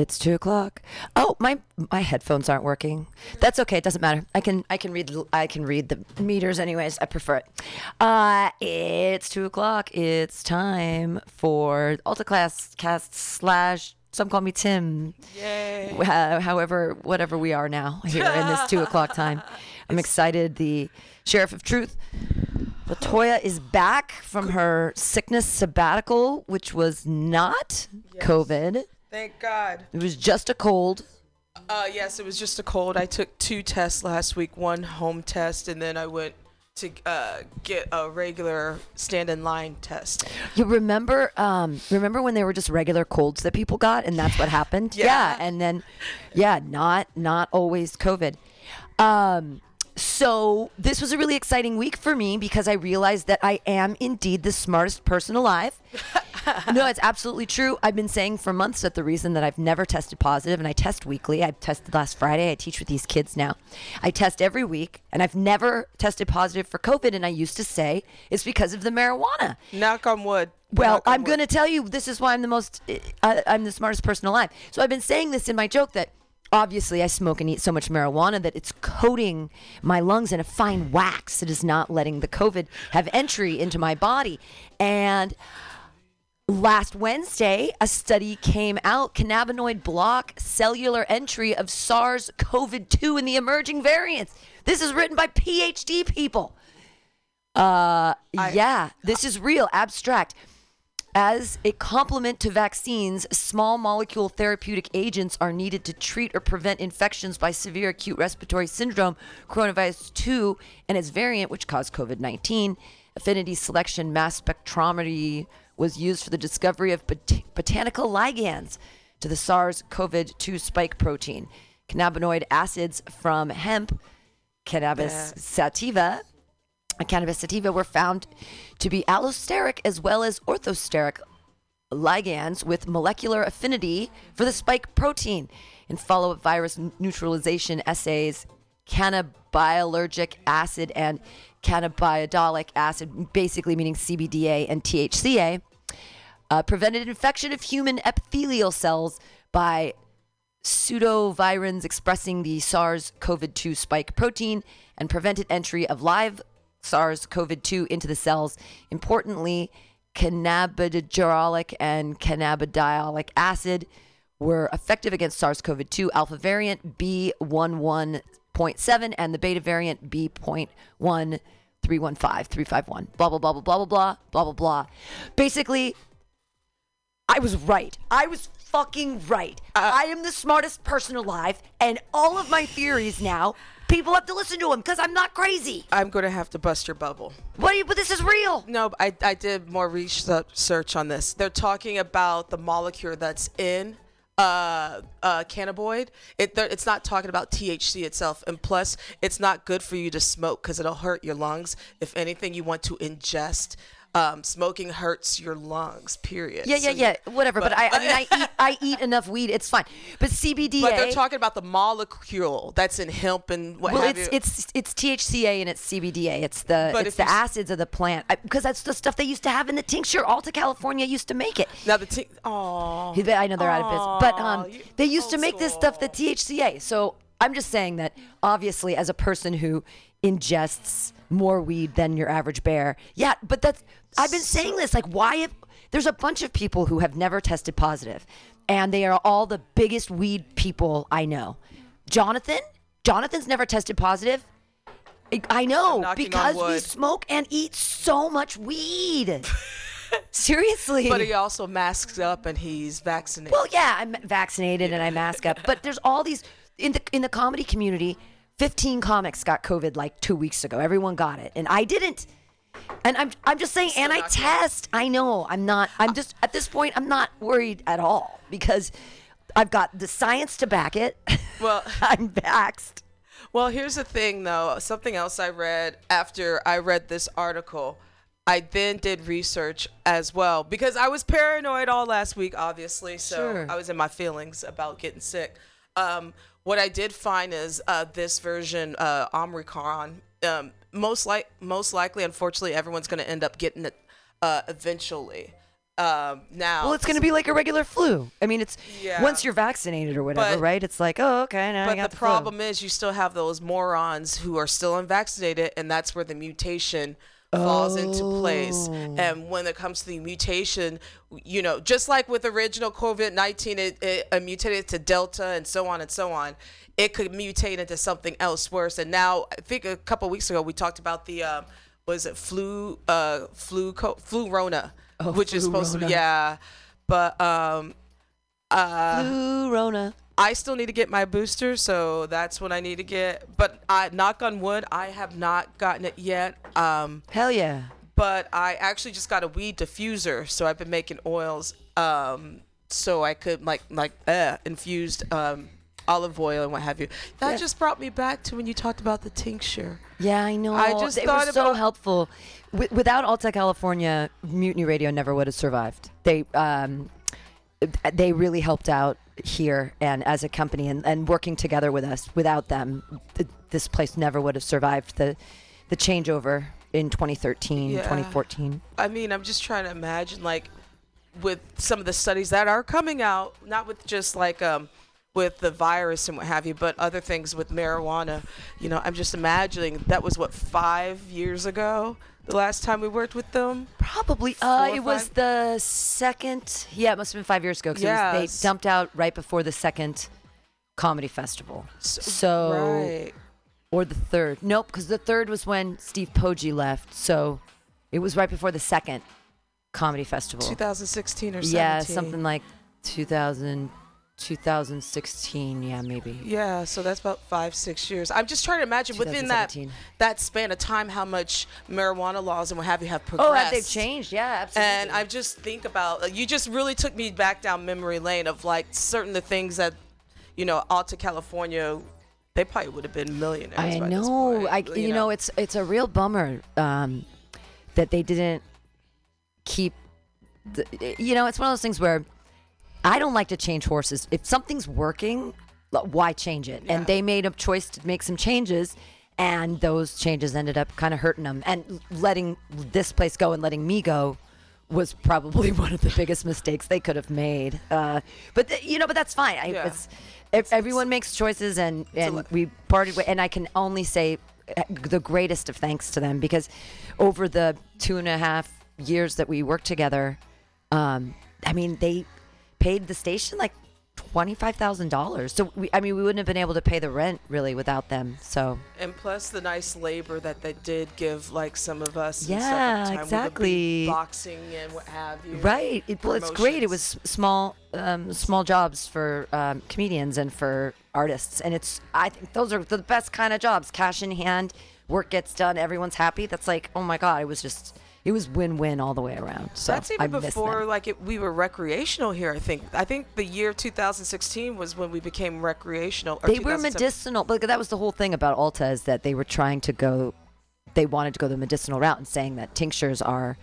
It's two o'clock. Oh, my my headphones aren't working. That's okay. It doesn't matter. I can I can read the- I can read the meters anyways. I prefer it. Uh, it's two o'clock. It's time for Alta Class Cast slash. Some call me Tim. Yay. Uh, however, whatever we are now here in this two o'clock time. I'm excited. The Sheriff of Truth, Latoya, is back from her sickness sabbatical, which was not COVID. Thank God. It was just a cold. Uh, yes, it was just a cold. I took two tests last week, one home test, and then I went to uh, get a regular stand in line test. You remember? Um, remember when they were just regular colds that people got, and that's what happened. Yeah. and then, yeah, not not always COVID. Um, so this was a really exciting week for me because I realized that I am indeed the smartest person alive. no, it's absolutely true. I've been saying for months that the reason that I've never tested positive, and I test weekly. I tested last Friday. I teach with these kids now. I test every week, and I've never tested positive for COVID. And I used to say it's because of the marijuana. Knock on wood. Well, I'm going to tell you this is why I'm the most, I, I'm the smartest person alive. So I've been saying this in my joke that obviously I smoke and eat so much marijuana that it's coating my lungs in a fine wax. It is not letting the COVID have entry into my body. And last Wednesday, a study came out cannabinoid block cellular entry of SARS CoV 2 in the emerging variants. This is written by PhD people. Uh, yeah, this is real, abstract. As a complement to vaccines, small molecule therapeutic agents are needed to treat or prevent infections by severe acute respiratory syndrome, coronavirus 2, and its variant, which caused COVID 19. Affinity selection mass spectrometry was used for the discovery of bot- botanical ligands to the SARS CoV 2 spike protein. Cannabinoid acids from hemp, cannabis sativa, uh, cannabis sativa were found to be allosteric as well as orthosteric ligands with molecular affinity for the spike protein. In follow up virus neutralization assays, cannabigerolic acid and cannabidiolic acid, basically meaning CBDA and THCA, uh, prevented infection of human epithelial cells by pseudovirions expressing the SARS CoV 2 spike protein and prevented entry of live SARS CoV 2 into the cells. Importantly, cannabidiolic and cannabidiolic acid were effective against SARS CoV 2 alpha variant B11.7 and the beta variant B.1. 315 351 blah blah blah blah blah blah blah blah blah blah basically I was right. I was fucking right. I am the smartest person alive, and all of my theories now, people have to listen to them because I'm not crazy. I'm going to have to bust your bubble. What? You, but this is real. No, I, I did more research on this. They're talking about the molecule that's in uh, uh, cannabinoid. It, it's not talking about THC itself. And plus, it's not good for you to smoke because it'll hurt your lungs. If anything, you want to ingest. Um, smoking hurts your lungs, period. Yeah, yeah, So yeah. Whatever. But, I, I mean, I eat, I eat enough weed. It's fine. But CBDA. But they're talking about the molecule that's in hemp and what well, it's you. it's it's THCA and it's CBDA. It's the But it's the acids of the plant because that's the stuff they used to have in the tincture. Alta California used to make it. now the t- oh, I know they're out of business, but um, you- they used to make this stuff the THCA. So I'm just saying that obviously, as a person who ingests more weed than your average bear, yeah. But that's I've been saying this like why if there's a bunch of people who have never tested positive, and they are all the biggest weed people I know. Jonathan, Jonathan's never tested positive. I- I know because we smoke and eat so much weed. Seriously. but he also masks up and he's vaccinated. Well, yeah, I'm vaccinated and I mask up, but there's all these in the in the comedy community. 15 comics got COVID like two weeks ago. Everyone got it, and I didn't. And I'm I'm just saying, and I test. I know I'm not. I'm just at this point. I'm not worried at all because I've got the science to back it. Well- I'm vaxxed. Well, here's the thing, though. Something else I read after I read this article, I then did research as well because I was paranoid all last week, obviously. So Sure. I was in my feelings about getting sick. Um, what I did find is uh, this version, uh, Omicron. Um, most like most likely, unfortunately, everyone's going to end up getting it uh, eventually. um, now. Well, it's going to be like a regular flu. I mean, it's Yeah. once you're vaccinated or whatever, But- right? It's like, oh, okay, now I But got the flu. problem is, you still have those morons who are still unvaccinated, and that's where the mutation falls into place. Oh. And when it comes to the mutation, you know, just like with original COVID 19, it, it, uh, mutated to Delta and so on and so on. It could mutate into something else worse. And now, I think a couple weeks ago, we talked about the, um, was it flu, uh, flu, co- flu Rona, which is supposed to be, Oh, yeah. But um, uh, Flu Rona. I still need to get my booster, so that's what I need to get. But I, knock on wood, I have not gotten it yet. Um, Hell yeah. but I actually just got a weed diffuser, so I've been making oils, um, so I could like like uh, infused um, olive oil and what have you. That Yeah. just brought me back to when you talked about the tincture. Yeah, I know. I just they thought were so about- helpful. Wi- without Alta California, Mutiny Radio never would have survived. They um, they really helped out here and as a company and, and working together with us. Without them, th- this place never would have survived the the changeover in 2013, Yeah. 2014. I mean, I'm just trying to imagine like with some of the studies that are coming out, not with just like um with the virus and what have you, but other things with marijuana. You know, I'm just imagining that was what five years ago, the last time we worked with them. Probably. Uh, it was the second. Yeah, it must have been five years ago. 'cause it was- Yes. they dumped out right before the second comedy festival. So, right. or the third. Nope, because the third was when Steve Poggi left. So, it was right before the second comedy festival. 2016 or 17. yeah, something like 2000, 2016. Yeah, maybe. Yeah, so that's about five, six years. I'm just trying to imagine within that that span of time how much marijuana laws and what have you have progressed. Oh, have they changed? Yeah, absolutely. And I just think about you just really took me back down memory lane of like certain the things that you know Alta California they probably would have been millionaires. I know. point, I you, know. it's it's a real bummer um, that they didn't keep. The, you know, it's one of those things where I don't like to change horses. If something's working, why change it? Yeah. And they made a choice to make some changes, and those changes ended up kind of hurting them. And letting this place go and letting me go was probably one of the biggest mistakes they could have made. Uh, but th- you know, but that's fine. I, Yeah. it's, ev- everyone makes choices, and and le- we parted with. And I can only say uh, the greatest of thanks to them because over the two and a half years that we worked together, um, I mean, they paid the station like twenty five thousand dollars. So we, I mean, we wouldn't have been able to pay the rent really without them. So and plus the nice labor that they did give like some of us. Yeah, exactly. Boxing and what have you. right, it, well, it's great. It was small, um, small jobs for um, comedians and for artists, and it's I think those are the best kind of jobs. Cash in hand, work gets done, everyone's happy. That's like, oh my god, it was just. It was win-win all the way around. So That's even before like it, we were recreational here. I think. I think the year 2016 was when we became recreational. or they were medicinal. But that was the whole thing about Alta is that they were trying to go, they wanted to go the medicinal route and saying that tinctures are,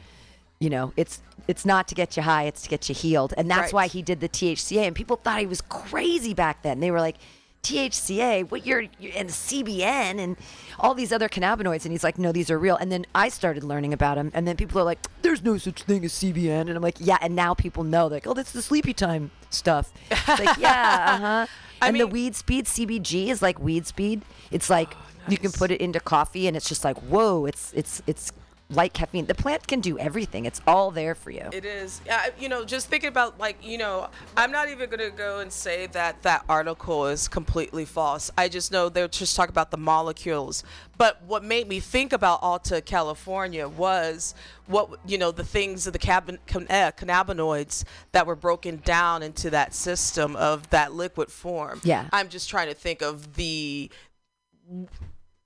you know, it's it's not to get you high, it's to get you healed, and that's Right. why he did the THCA. And people thought he was crazy back then. They were like. THCA, what you're, and CBN and all these other cannabinoids, and he's like, no, these are real. And then I started learning about them. and then people are like, there's no such thing as CBN, and I'm like, yeah. And now people know, like, oh, that's the sleepy time stuff. It's like, yeah, uh huh. And the weed speed CBG is like weed speed. It's like you can put it into coffee and it's just like whoa, it's it's it's like caffeine. The plant can do everything. It's all there for you. It is. Uh, you know, just thinking about like, you know, I'm not even going to go and say that that article is completely false. I just know they're just talking about the molecules. But what made me think about Alta California was what, you know, the things of the cabin, can, uh, cannabinoids that were broken down into that system of that liquid form. Yeah. I'm just trying to think of the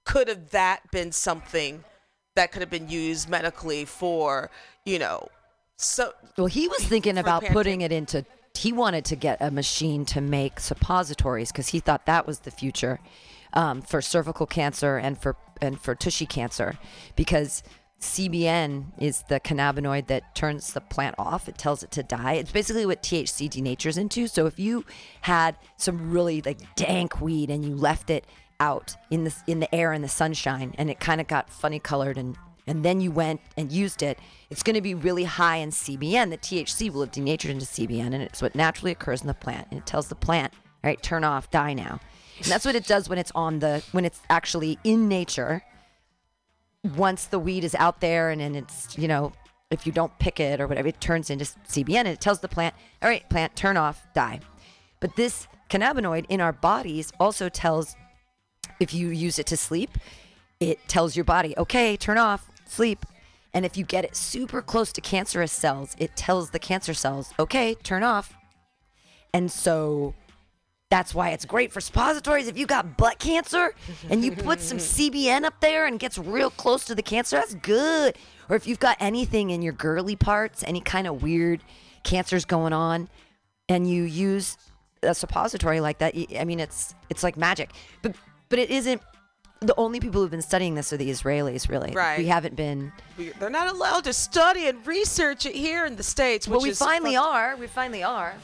could have that been something that could have been used medically for, you know, so Well, he was thinking about putting it into. He wanted to get a machine to make suppositories because he thought that was the future um, for cervical cancer and for and for tushy cancer because CBN is the cannabinoid that turns the plant off. It tells it to die. It's basically what THC denatures into. So if you had some really like dank weed and you left it out in the in the air in the sunshine and it kind of got funny colored and and then you went and used it, it's going to be really high in CBN. The THC will have denatured into CBN, and it's what naturally occurs in the plant. And it tells the plant, all right, turn off, die now. And that's what it does when it's on the when it's actually in nature. Once the weed is out there and, and it's you know if you don't pick it or whatever, it turns into CBN and it tells the plant, all right, plant, turn off, die. But this cannabinoid in our bodies also tells if you use it to sleep, it tells your body, okay, turn off, sleep. And if you get it super close to cancerous cells, it tells the cancer cells, okay, turn off. And so that's why it's great for suppositories. If you got butt cancer and you put some CBN up there and gets real close to the cancer, that's good. Or if you've got anything in your girly parts, any kind of weird cancers going on, and you use a suppository like that, I mean, it's it's like magic. But but it isn't. The only people who've been studying this are the Israelis, really. Right. We haven't been. We- They're not allowed to study and research it here in the states. Well, we is finally are. We finally are.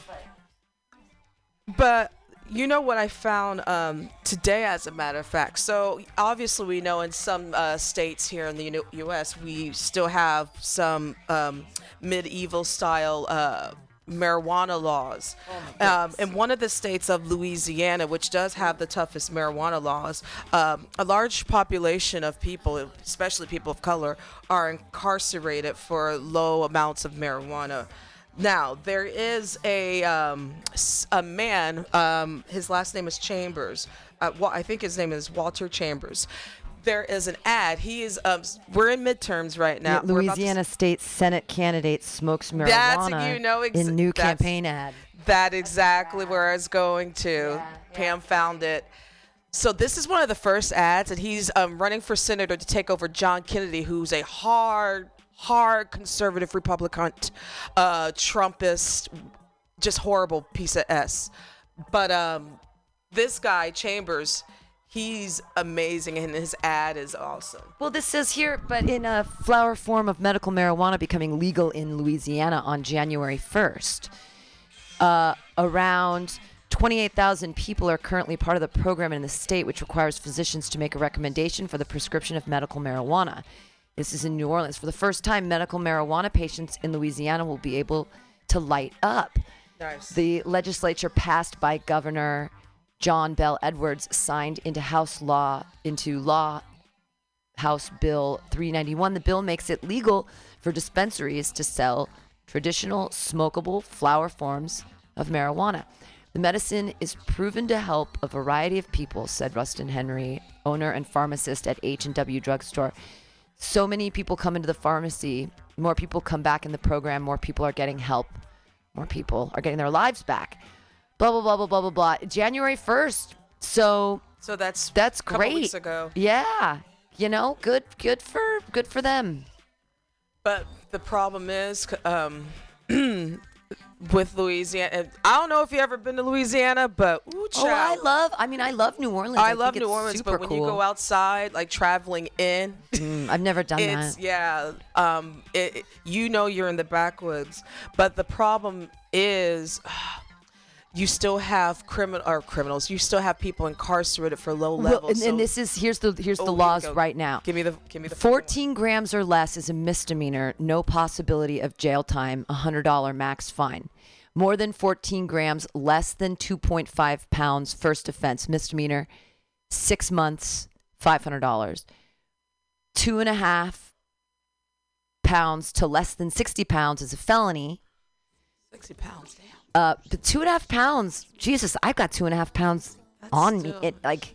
But you know what I found um, today, as a matter of fact. So obviously, we know in some uh, states here in the Uni- U.S. we still have some um, medieval style. Uh, marijuana laws um, in one of the states of louisiana which does have the toughest marijuana laws um, a large population of people especially people of color are incarcerated for low amounts of marijuana now there is a um, a man. Um, his last name is Chambers. Uh, wa- I think his name is Walter Chambers. There is an ad. He is. Um, we're in midterms right now. To Louisiana State Senate candidate smokes marijuana That's- you know ex- in new campaign ad. That exactly where I was going to. Pam found it. So this is one of the first ads, and he's um, running for senator to take over John Kennedy, who's a hard, hard conservative Republican, uh, Trumpist, just horrible piece of s. But um, this guy Chambers, he's amazing, and his ad is awesome. Well, this says here, but in a flower form of medical marijuana becoming legal in Louisiana on January 1st. Uh, around 28,000 people are currently part of the program in the state, which requires physicians to make a recommendation for the prescription of medical marijuana. This is in New Orleans. For the first time, medical marijuana patients in Louisiana will be able to light up. Nice. The legislature passed by Governor John Bell Edwards signed into House law into law House Bill 391. The bill makes it legal for dispensaries to sell traditional smokable flower forms of marijuana. The medicine is proven to help a variety of people, said Rustin Henry, owner and pharmacist at H&W Drugstore. So many people come into the pharmacy, more people come back in the program, more people are getting help, more people are getting their lives back. Blah blah blah blah blah blah blah. January 1st. So So that's that's a great. weeks ago. Yeah. You know, good good for good for them. But the problem is, um, with Louisiana, I don't know if you ever been to Louisiana, but ooh, Oh, I love I mean I love New Orleans. I, think love New Orleans, but when you go outside, like traveling in, Mm, I've never done it's that. yeah, um, it, you know you're in the backwoods. But the problem is. You still have criminal or criminals. You still have people incarcerated for low Well, levels. and, and so- this is here's the here's Oh, the laws right now. Give me the give me the 14 grams or less is a misdemeanor, no possibility of jail time, $100 max fine. More than 14 grams, less than 2.5 pounds, first offense, misdemeanor, six months, $500. Two and a half pounds to less than 60 pounds is a felony. Sixty pounds. Damn. Uh, but two and a half pounds, Jesus, I've got two and a half pounds That's on me. It like.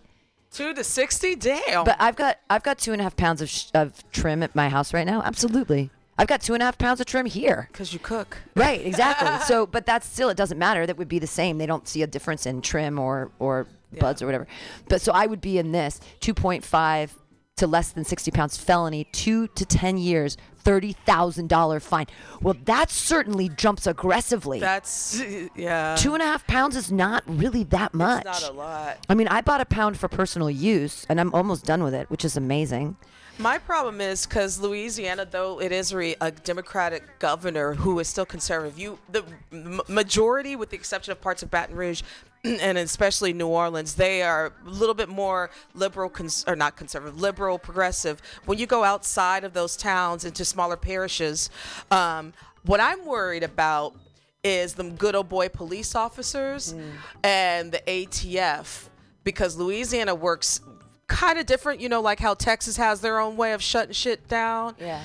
Two to sixty. Damn. But I've got I've got two and a half pounds of sh- of trim at my house right now. Absolutely, I've got two and a half pounds of trim here. Because you cook. Right, exactly. so, but that's still it doesn't matter. That would be the same. They don't see a difference in trim or or buds or whatever. But so I would be in this two point five to less than sixty pounds felony, two to ten years, thirty thousand dollar fine. Well, that certainly jumps aggressively. That's yeah. two and a half pounds is not really that much. It's not a lot. I mean, I bought a pound for personal use, and I'm almost done with it, which is amazing. My problem is because Louisiana, though it is re- a Democratic governor who is still conservative, you the m- majority, with the exception of parts of Baton Rouge, and especially New Orleans, they are a little bit more liberal, cons- or not conservative, liberal, progressive. When you go outside of those towns into smaller parishes, um, what I'm worried about is them good old boy police officers and the ATF because Louisiana works kind of different, you know, like how Texas has their own way of shutting shit down. Yeah.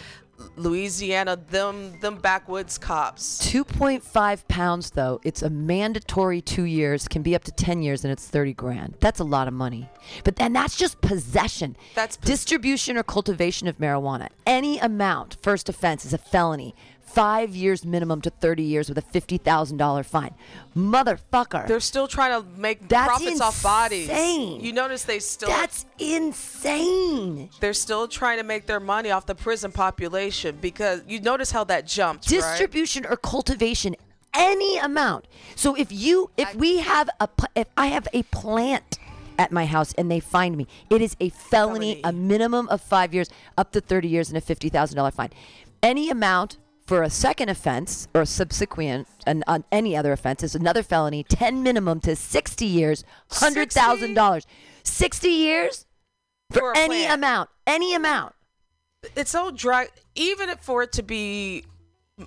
Louisiana, them them backwoods cops. 2.5 pounds though it's a mandatory two years can be up to 10 years and it's 30 grand. That's a lot of money. But then that's just possession. That's pos- distribution or cultivation of marijuana. Any amount first offense is a felony five years minimum to 30 years with a $50000 fine motherfucker They're still trying to make That's profits off bodies. insane. You notice they still that's insane they're still trying to make their money off the prison population because you notice how that jumped, right? distribution or cultivation any amount so if you if we have a if i have a plant at my house and they find me it is a felony, Felony. a minimum of five years up to 30 years and a $50000 fine any amount for a second offense or a subsequent and on any other offense is another felony 10 minimum to 60 years $100000 60 years for, For any amount any amount It's so dry. Even for it to be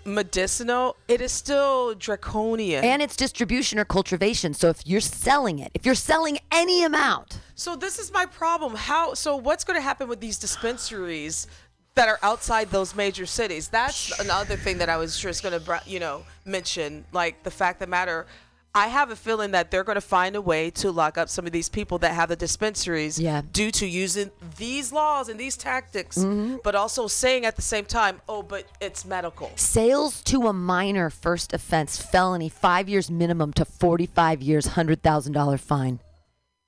medicinal, it is still draconian. and it's distribution or cultivation. So if you're selling it, if you're selling any amount, So this is my problem. How? So what's going to happen with these dispensaries that are outside those major cities? That's another thing that I was just going to, you know, mention. Like the fact of the matter, I have a feeling that they're going to find a way to lock up some of these people that have the dispensaries Yeah. due to using these laws and these tactics, Mm-hmm. but also saying at the same time, oh, but it's medical. sales to a minor first offense felony, five years minimum to 45 years, $100,000 fine.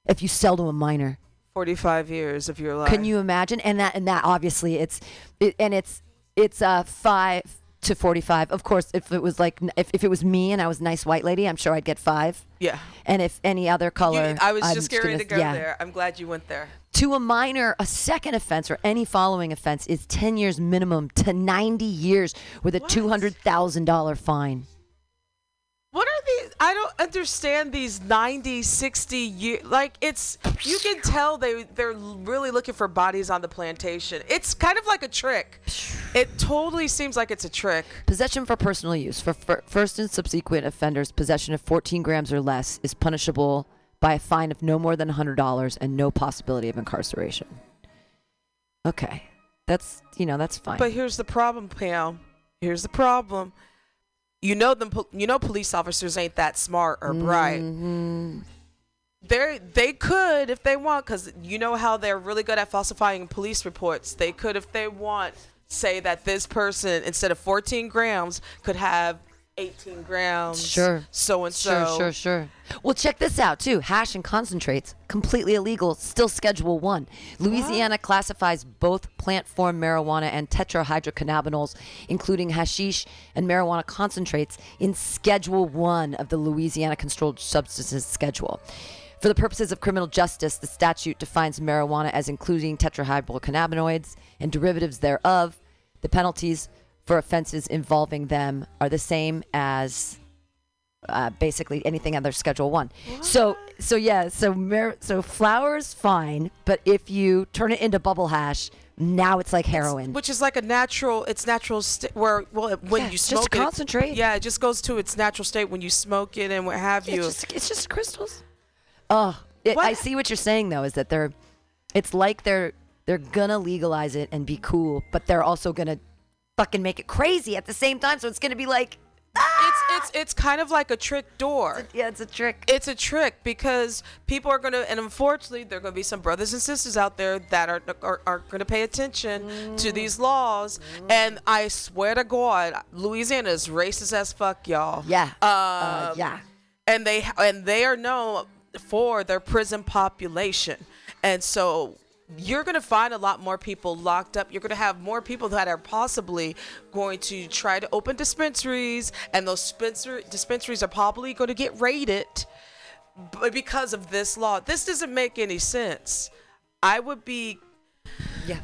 If you sell to a minor, 45 years of your life. can you imagine? And that, and that obviously it's, it, and it's, it's uh, five to 45. Of course, if it was like, if, if it was me and I was a nice white lady, I'm sure I'd get five. Yeah. And if any other You- color, I was I'm just getting ready to go yeah. there. I'm glad you went there. To a minor, a second offense or any following offense is 10 years minimum to 90 years with a $200,000 fine. What are these? I don't understand these 90, 60 year. Like it's, you can tell they they're really looking for bodies on the plantation. It's kind of like a trick. It totally seems like it's a trick. Possession for personal use. For fir- first and subsequent offenders, possession of 14 grams or less is punishable by a fine of no more than $100 and no possibility of incarceration. Okay. That's, you know, that's fine. But here's the problem, Pam. Here's the problem. You know them. You know police officers ain't that smart or bright. Mhm. They they could if they want, because you know how they're really good at falsifying police reports. They could if they want say that this person instead of 14 grams could have 18 grams. Sure. So and so. sure, sure. Sure. Well, check this out too. Hash and concentrates, completely illegal, still Schedule One. Louisiana classifies both plant form marijuana and tetrahydrocannabinols, including hashish and marijuana concentrates, in Schedule One of the Louisiana Controlled Substances Schedule. For the purposes of criminal justice, the statute defines marijuana as including tetrahydrocannabinoids and derivatives thereof. The penalties for offenses involving them are the same as uh, basically anything under Schedule One. So, so yeah, so mar- so flour's fine, but if you turn it into bubble hash, now it's like heroin. Which is like a natural, it's natural state where, well, when Yeah, you just smoke it, Just concentrate. Yeah, it just goes to its natural state when you smoke it and what have you. it's, just, it's just crystals. Oh, it, I see what you're saying though. Is that they're, it's like they're they're gonna legalize it and be cool, but they're also gonna fucking make it crazy at the same time. So it's gonna be like, it's it's it's kind of like a trick door. yeah, it's a trick. It's a trick because people are gonna, and unfortunately, there are gonna be some brothers and sisters out there that are are, are gonna pay attention to these laws. And I swear to God, Louisiana is racist as fuck, y'all. Yeah. Um, Uh, yeah. and they and they are known for their prison population and so you're going to find a lot more people locked up you're going to have more people that are possibly going to try to open dispensaries and those dispenser- dispensaries are probably going to get raided because of this law this doesn't make any sense i would be Yeah.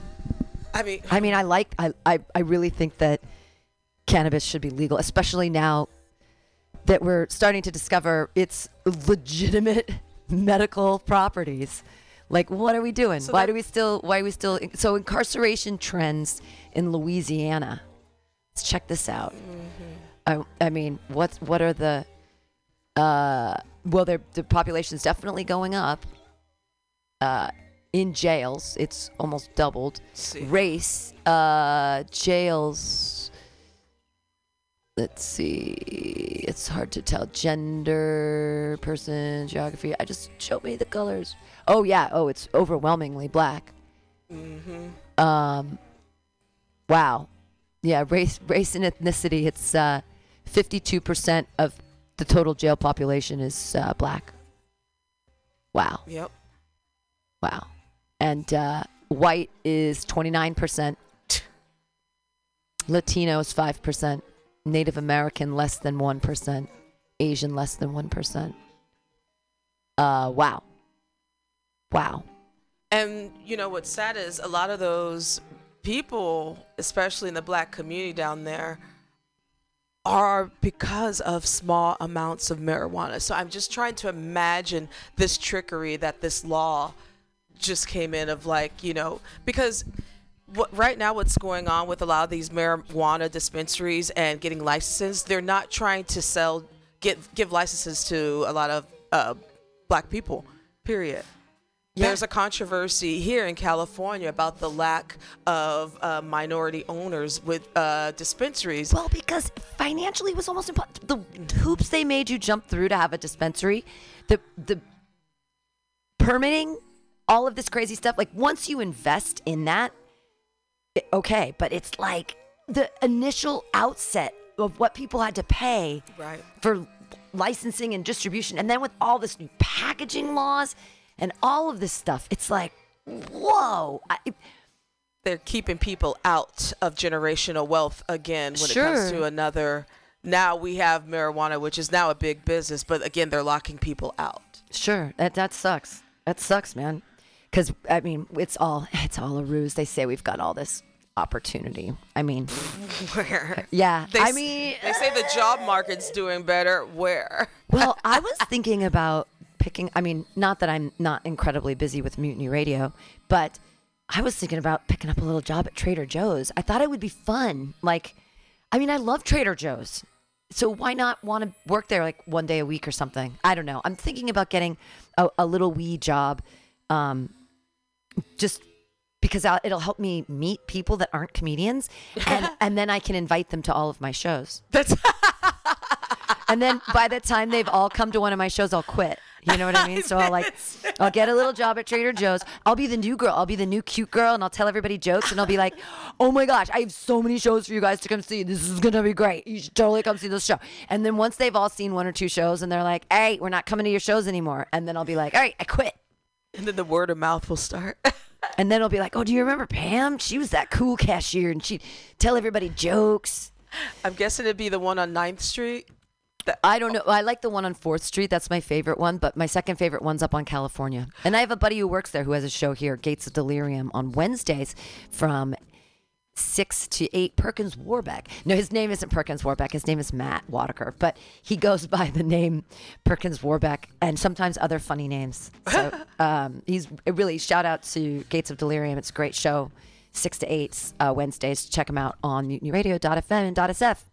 i mean I mean, I like, I, I, I really think that cannabis should be legal, especially now that we're starting to discover its legitimate medical properties. Like, what are we doing? why that- do we still? Why are we still? So incarceration trends in Louisiana. Let's check this out. I, I mean, what's what are the? Uh, well, the population is definitely going up. Uh, in jails, it's almost doubled. see. Race, uh, jails. Let's see. It's hard to tell. Gender, person, geography. I just show me the colors. Oh yeah. Oh, it's overwhelmingly black. Mm-hmm. Um. Wow. Yeah. Race, race and ethnicity. It's uh, fifty-two percent of the total jail population is uh, black. Wow. Yep. Wow. And uh, white is 29%. Latino is 5%. Native American less than 1%. Asian less than 1%. Uh, wow. Wow. And you know what's sad is a lot of those people, especially in the black community down there, are because of small amounts of marijuana. So I'm just trying to imagine this trickery that this law just came in of like, you know, because what right now what's going on with a lot of these marijuana dispensaries and getting licenses, they're not trying to sell get give licenses to a lot of uh, black people. Period. There's a controversy here in California about the lack of uh, minority owners with uh, dispensaries. Well, because financially it was almost impossible. The hoops they made you jump through to have a dispensary, the the permitting, all of this crazy stuff. Like once you invest in that, it- okay, but it's like the initial outset of what people had to pay Right. for licensing and distribution, and then with all this new packaging laws and all of this stuff, it's like, whoa. I, They're keeping people out of generational wealth again when it comes Sure. to another. Now we have marijuana, which is now a big business, but again, they're locking people out. Sure, that that sucks. That sucks, man. Because I mean, it's all it's all a ruse. They say we've got all this opportunity. I mean, Where? yeah. They, I mean, they say the job market's doing better. Where? well, I was thinking about picking. I mean, not that I'm not incredibly busy with Mutiny Radio, but I was thinking about picking up a little job at Trader Joe's. I thought it would be fun. Like, I mean, I love Trader Joe's. So why not want to work there like one day a week or something? I don't know. I'm thinking about getting a, a little wee job, um, just because I'll, it'll help me meet people that aren't comedians, and and then I can invite them to all of my shows. That's And then by the time they've all come to one of my shows, I'll quit. You know what I mean? So I'll like, I'll get a little job at Trader Joe's. I'll be the new girl. I'll be the new cute girl, and I'll tell everybody jokes, and I'll be like, "Oh my gosh, I have so many shows for you guys to come see. This is gonna be great. You should totally come see this show." And then once they've all seen one or two shows, and they're like, "Hey, we're not coming to your shows anymore," and then I'll be like, "All right, I quit." and then the word of mouth will start. And then it'll be like, "Oh, do you remember Pam? She was that cool cashier, and she'd tell everybody jokes." I'm guessing it'd be the one on 9th Street. I don't know. I like the one on Fourth Street. That's my favorite one. But my second favorite one's up on California. And I have a buddy who works there who has a show here, Gates of Delirium, on Wednesdays from six to eight. Perkins Warbeck. No, his name isn't Perkins Warbeck. His name is Matt Wadaker. But he goes by the name Perkins Warbeck and sometimes other funny names. So um, he's really shout out to Gates of Delirium. It's a great show. Six to eight uh, Wednesdays. Check him out on mutinyradio.fm and .sf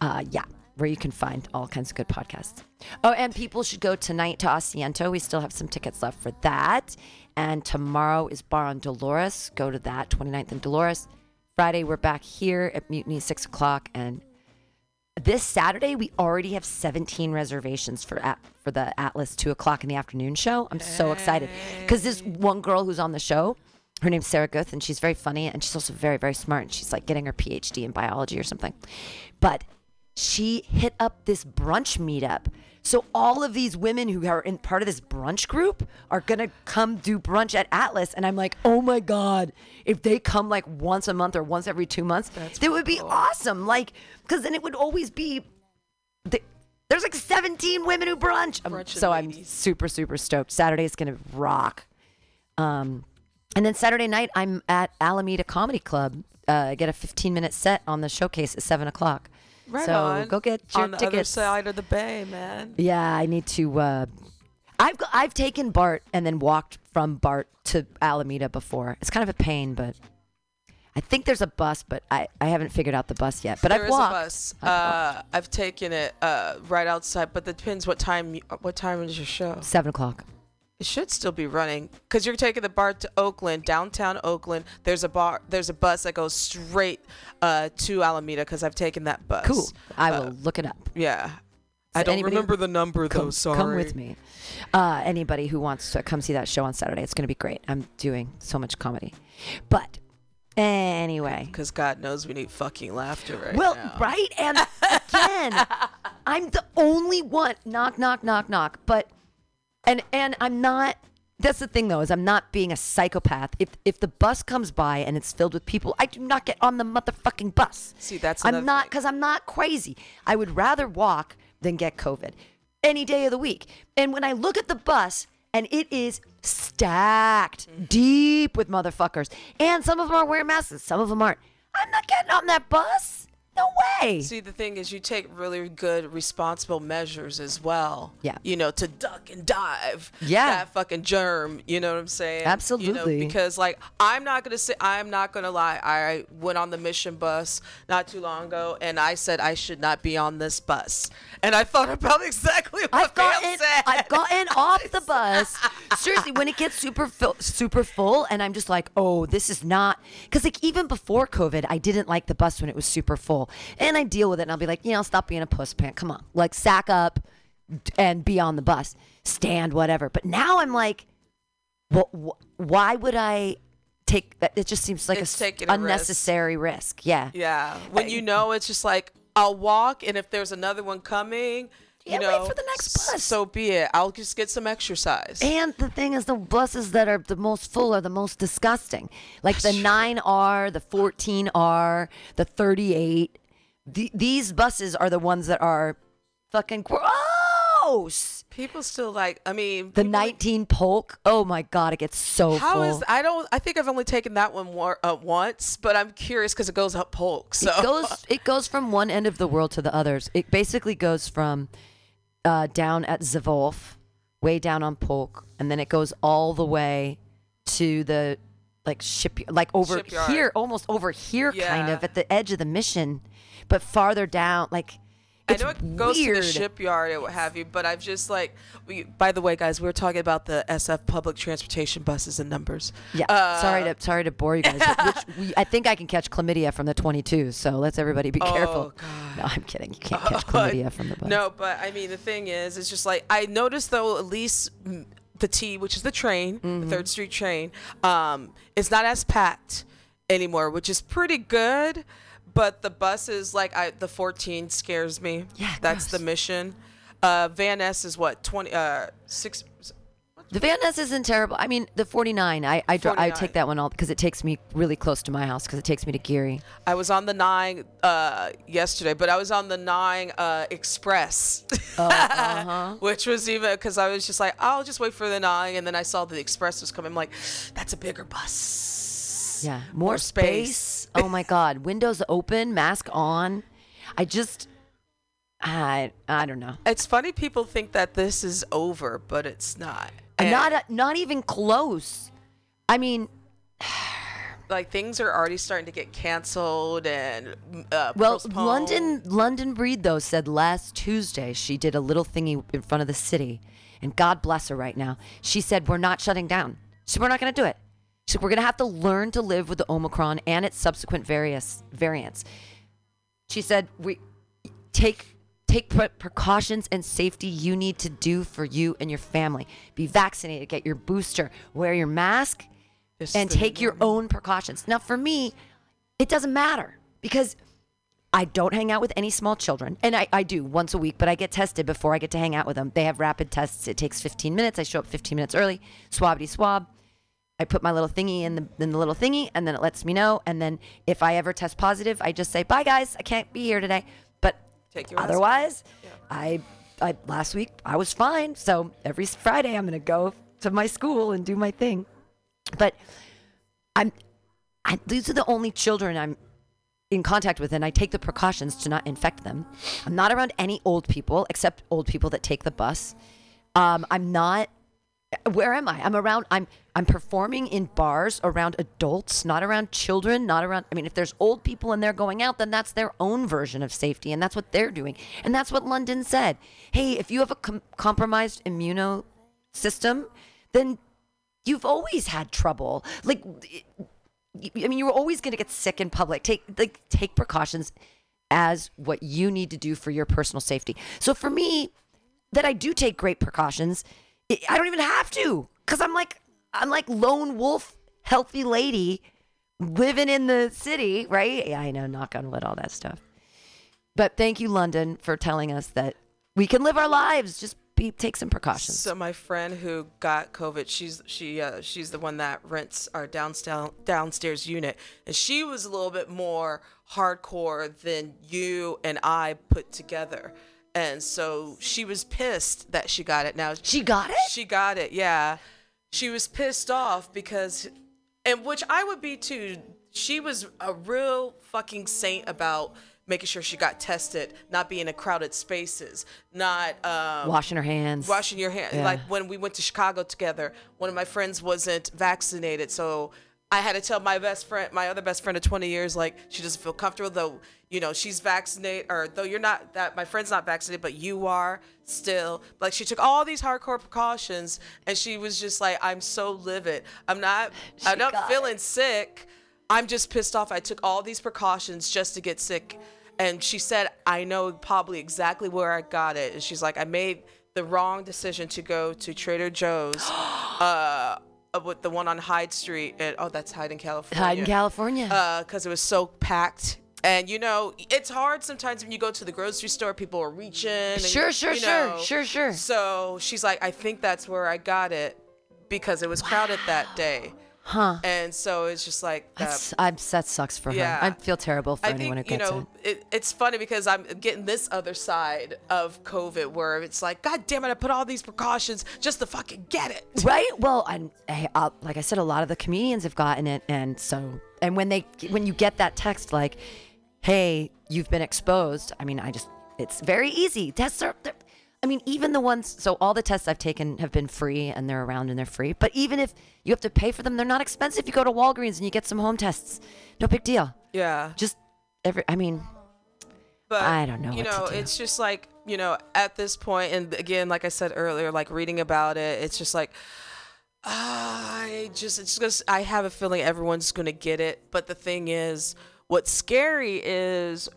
uh, yeah, where you can find all kinds of good podcasts. Oh, and people should go tonight to Asiento. We still have some tickets left for that. And tomorrow is Bar on Dolores. Go to that, 29th and Dolores. Friday, we're back here at Mutiny, 6 o'clock. And this Saturday, we already have 17 reservations for at, for the Atlas 2 o'clock in the afternoon show. I'm so excited. Because this one girl who's on the show, her name's Sarah Guth, and she's very funny and she's also very, very smart. And she's like getting her PhD in biology or something. But she hit up this brunch meetup. So all of these women who are in part of this brunch group are gonna come do brunch at Atlas, and I'm like, oh my god, if they come like once a month or once every two months, That's that would be awesome. Like, because then it would always be. The, there's like 17 women who brunch. Um, Brunch so I'm super super stoked. Saturday is gonna rock. Um, and then Saturday night, I'm at Alameda Comedy Club. Uh, I get a 15 minute set on the showcase at seven o'clock. Right so on. go get your on the tickets. other side of the bay, man. Yeah, I need to. Uh, I've I've taken Bart and then walked from Bart to Alameda before. It's kind of a pain, but I think there's a bus, but I, I haven't figured out the bus yet. But There I've is walked. a bus. I've Uh, I've taken it uh, right outside, but it depends what time. You, what time is your show? Seven o'clock. It should still be running because you're taking the BART to Oakland, downtown Oakland. There's a bar. There's a bus that goes straight uh, to Alameda because I've taken that bus. Cool. I Uh, will look it up. Yeah. I don't remember the number though. Come, sorry. come with me. Uh, anybody who wants to come see that show on Saturday, it's going to be great. I'm doing so much comedy. But anyway, Because God knows we need fucking laughter right well, now. right? And again, I'm the only one. Knock, knock, knock, knock. But and and I'm not. That's the thing, though, is I'm not being a psychopath. If if the bus comes by and it's filled with people, I do not get on the motherfucking bus. See, that's I'm not because I'm not crazy. I would rather walk than get COVID any day of the week. And when I look at the bus and it is stacked Mm-hmm. deep with motherfuckers, and some of them are wearing masks, some of them aren't. I'm not getting on that bus. No way. See, the thing is, you take really good, responsible measures as well. Yeah. You know, to duck and dive. Yeah. That fucking germ. You know what I'm saying? You Absolutely. know, because like I'm not gonna say I'm not gonna lie. I went on the mission bus not too long ago, and I said I should not be on this bus, and I thought about exactly what I've gotten said. I've gotten off the bus. Seriously, when it gets super full, super full, and I'm just like, oh, this is not because like even before COVID, I didn't like the bus when it was super full, and I deal with it, and I'll be like, you know, stop being a puss pant. Come on, like sack up and be on the bus, stand whatever. But now I'm like, well, wh- why would I take that? It just seems like It's a taking a risk. unnecessary risk. Yeah. Yeah. When you know, it's just like I'll walk, and if there's another one coming, Yeah, you wait know, for the next bus. So be it. I'll just get some exercise. And the thing is, the buses that are the most full are the most disgusting. Like the 9R, the 14R, the 38. The, these buses are the ones that are fucking gross. People still like. I mean, The people- 19 Polk. Oh my God, it gets so How full. is I don't I think I've only taken that one more, uh, once, but I'm curious because it goes up Polk. So It goes it goes from one end of the world to the others. It basically goes from uh, down at Zvolf, way down on Polk, and then it goes all the way to the like ship like over Shipyard. here, almost over here, kind of at the edge of the mission, but farther down. Like I know it goes weird. to the shipyard and what have you, but I've just like. We, by the way, guys, we were talking about the SF public transportation buses and numbers. Yeah, Uh, sorry to sorry to bore you guys. which we, I think I can catch chlamydia from the 22, so let's everybody be careful. Oh, God. No, I'm kidding. You can't catch chlamydia from the bus. No, but I mean the thing is, it's just like I noticed though at least the T, which is the train, Mm-hmm. the Third Street train, um, is not as packed anymore, which is pretty good. But the buses, like I, the 14 scares me. Yeah, that's gross. the mission. Uh, Van Ness is what 20, uh, six. The Van Ness isn't terrible. I mean, the 49, I I, dri- I take that one all because it takes me really close to my house because it takes me to Geary. I was on the nine uh, yesterday, but I was on the nine uh, express, Oh, uh-huh. which was even because I was just like, I'll just wait for the nine, and then I saw the express was coming. I'm like, that's a bigger bus. Yeah, more, More space. space. Oh my God, windows open, mask on. I just, I I don't know. It's funny people think that this is over, but it's not. And, not not even close. I mean, like things are already starting to get canceled and uh, well, postponed. London London Breed though said last Tuesday she did a little thingy in front of the city, and God bless her right now. She said we're not shutting down. so we're not going to do it. Said we're going to have to learn to live with the Omicron and its subsequent various variants. She said we take take pre- precautions and safety you need to do for you and your family. Be vaccinated, get your booster, wear your mask, and take your own precautions. Now, for me, it doesn't matter because I don't hang out with any small children. And I, I do once a week, but I get tested before I get to hang out with them. They have rapid tests. It takes 15 minutes. I show up 15 minutes early, swabity swab. I put my little thingy in the, in the little thingy, and then it lets me know. And then if I ever test positive, I just say, bye, guys. I can't be here today. But Take your risk. otherwise, I, I last week I was fine. So every Friday I'm going to go to my school and do my thing. But I'm, I, these are the only children I'm in contact with and I take the precautions to not infect them. I'm not around any old people except old people that take the bus. Um, I'm not where am I? I'm around I'm I'm performing in bars around adults, not around children, not around I mean if there's old people and they're going out, then that's their own version of safety and that's what they're doing. And that's what London said. Hey, if you have a com- compromised immuno system, then you've always had trouble. Like I mean, you were always going to get sick in public. Take like take precautions as what you need to do for your personal safety. So for me, that I do take great precautions. I don't even have to because I'm like I'm like lone wolf, healthy lady living in the city, right? Yeah, I know, knock on wood, all that stuff. But thank you, London, for telling us that we can live our lives. Just be take some precautions. So my friend who got COVID, she's she uh, she's the one that rents our downstairs downstairs unit, and she was a little bit more hardcore than you and I put together. And so she was pissed that she got it. Now she got it. She got it. Yeah, she was pissed off because, and which I would be too. She was a real fucking saint about making sure she got tested, not being in crowded spaces, not um, washing her hands, washing your hands. Yeah. Like when we went to Chicago together, one of my friends wasn't vaccinated, so I had to tell my best friend, my other best friend of 20 years, like she doesn't feel comfortable though. You know, she's vaccinated, or though you're not that my friend's not vaccinated, but you are still. Like she took all these hardcore precautions, and she was just like, "I'm so livid. I'm not. I'm got not it. feeling sick. I'm just pissed off. I took all these precautions just to get sick." And she said, "I know probably exactly where I got it." And she's like, "I made the wrong decision to go to Trader Joe's." uh, Uh, with the one on Hyde Street. And, oh, that's Hyde in California. Hyde in California. Uh, because it was so packed. And you know, it's hard sometimes when you go to the grocery store, people are reaching. and, Sure, sure, you sure, know. sure, sure. So she's like, I think that's where I got it because it was crowded that day. Huh. And so it's just like, That's, I'm, that sucks for yeah. her. I feel terrible for I anyone think who you know it. it, it's funny because I'm getting this other side of COVID where it's like, God damn it, I put all these precautions just to fucking get it. Right. Well, and uh, like I said, a lot of the comedians have gotten it, and so and when they when you get that text like, "Hey, you've been exposed," I mean, I just it's very easy. Tests are. I mean, even the ones. So all the tests I've taken have been free, and they're around and they're free. But even if you have to pay for them, they're not expensive. You go to Walgreens and you get some home tests. No big deal. Yeah. Just every. I mean, But I don't know You what to know, it's just like you know, at this point, and again, like I said earlier, like reading about it, it's just like I just it's just I have a feeling everyone's gonna get it. But the thing is, what's scary is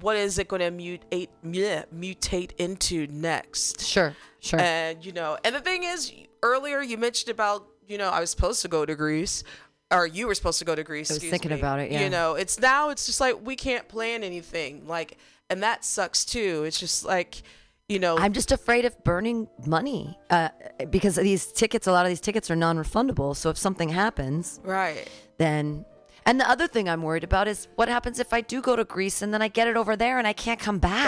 what is it going to mutate mutate into next? sure, sure. And you know, and the thing is, earlier you mentioned about you know I was supposed to go to Greece, or you were supposed to go to Greece. I was thinking me. about it, yeah. You know, it's now it's just like we can't plan anything. Like, and that sucks too. It's just like, you know, I'm just afraid of burning money uh, because these tickets, a lot of these tickets are non-refundable. So if something happens, right. then and the other thing I'm worried about is what happens if I do go to Greece and then I get it over there and I can't come back.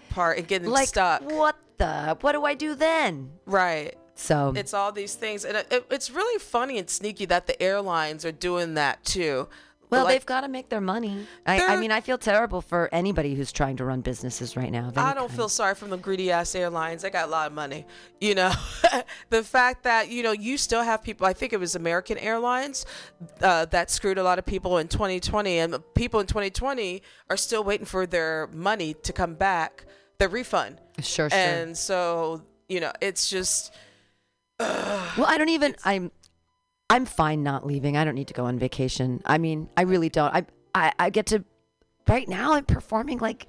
That part and getting like stuck. what the? What do I do then? Right. So It's all these things, and it, it- it's really funny and sneaky that the airlines are doing that too. Well, Like, they've got to make their money. I, I mean, I feel terrible for anybody who's trying to run businesses right now. I don't kind. feel sorry for the greedy ass airlines. They got a lot of money. You know, the fact that you know you still have people. I think it was American Airlines uh, that screwed a lot of people in 2020, and people in 2020 are still waiting for their money to come back, their refund. Sure, sure. And so you know, it's just Well, I don't even. I'm. I'm fine not leaving. I don't need to go on vacation. I mean, I really don't. I I, I get to. Right now, I'm performing like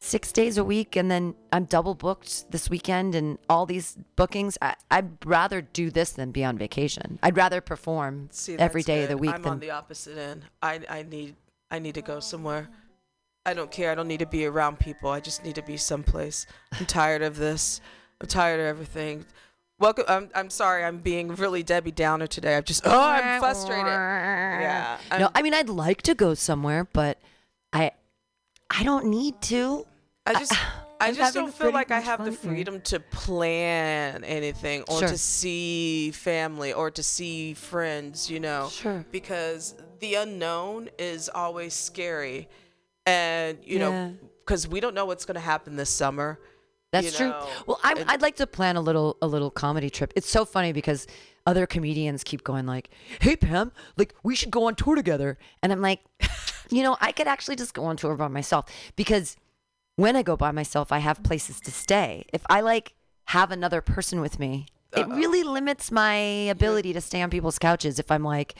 six days a week, and then I'm double booked this weekend, and all these bookings. I, I'd rather do this than be on vacation. I'd rather perform see every day of the week I'm than on the opposite end. I I need I need to go somewhere. I don't care. I don't need to be around people. I just need to be someplace. I'm tired of this. I'm tired of everything. Welcome. I'm I'm sorry. I'm being really Debbie Downer today. I'm just oh I'm frustrated. Yeah. I'm, no, I mean, I'd like to go somewhere, but I I don't need to. I just I I'm just don't feel like I have the fun here. freedom to plan anything or Sure. to see family or to see friends, you know. Sure. Because the unknown is always scary. and you Yeah. know because we don't know what's going to happen this summer. That's you true. know, Well, I'm, and- I'd like to plan a little a little comedy trip. It's so funny because other comedians keep going like, "Hey Pam, like we should go on tour together," and I'm like, you know, I could actually just go on tour by myself because when I go by myself, I have places to stay. If I like have another person with me. It really limits my ability to stay on people's couches. If I'm like,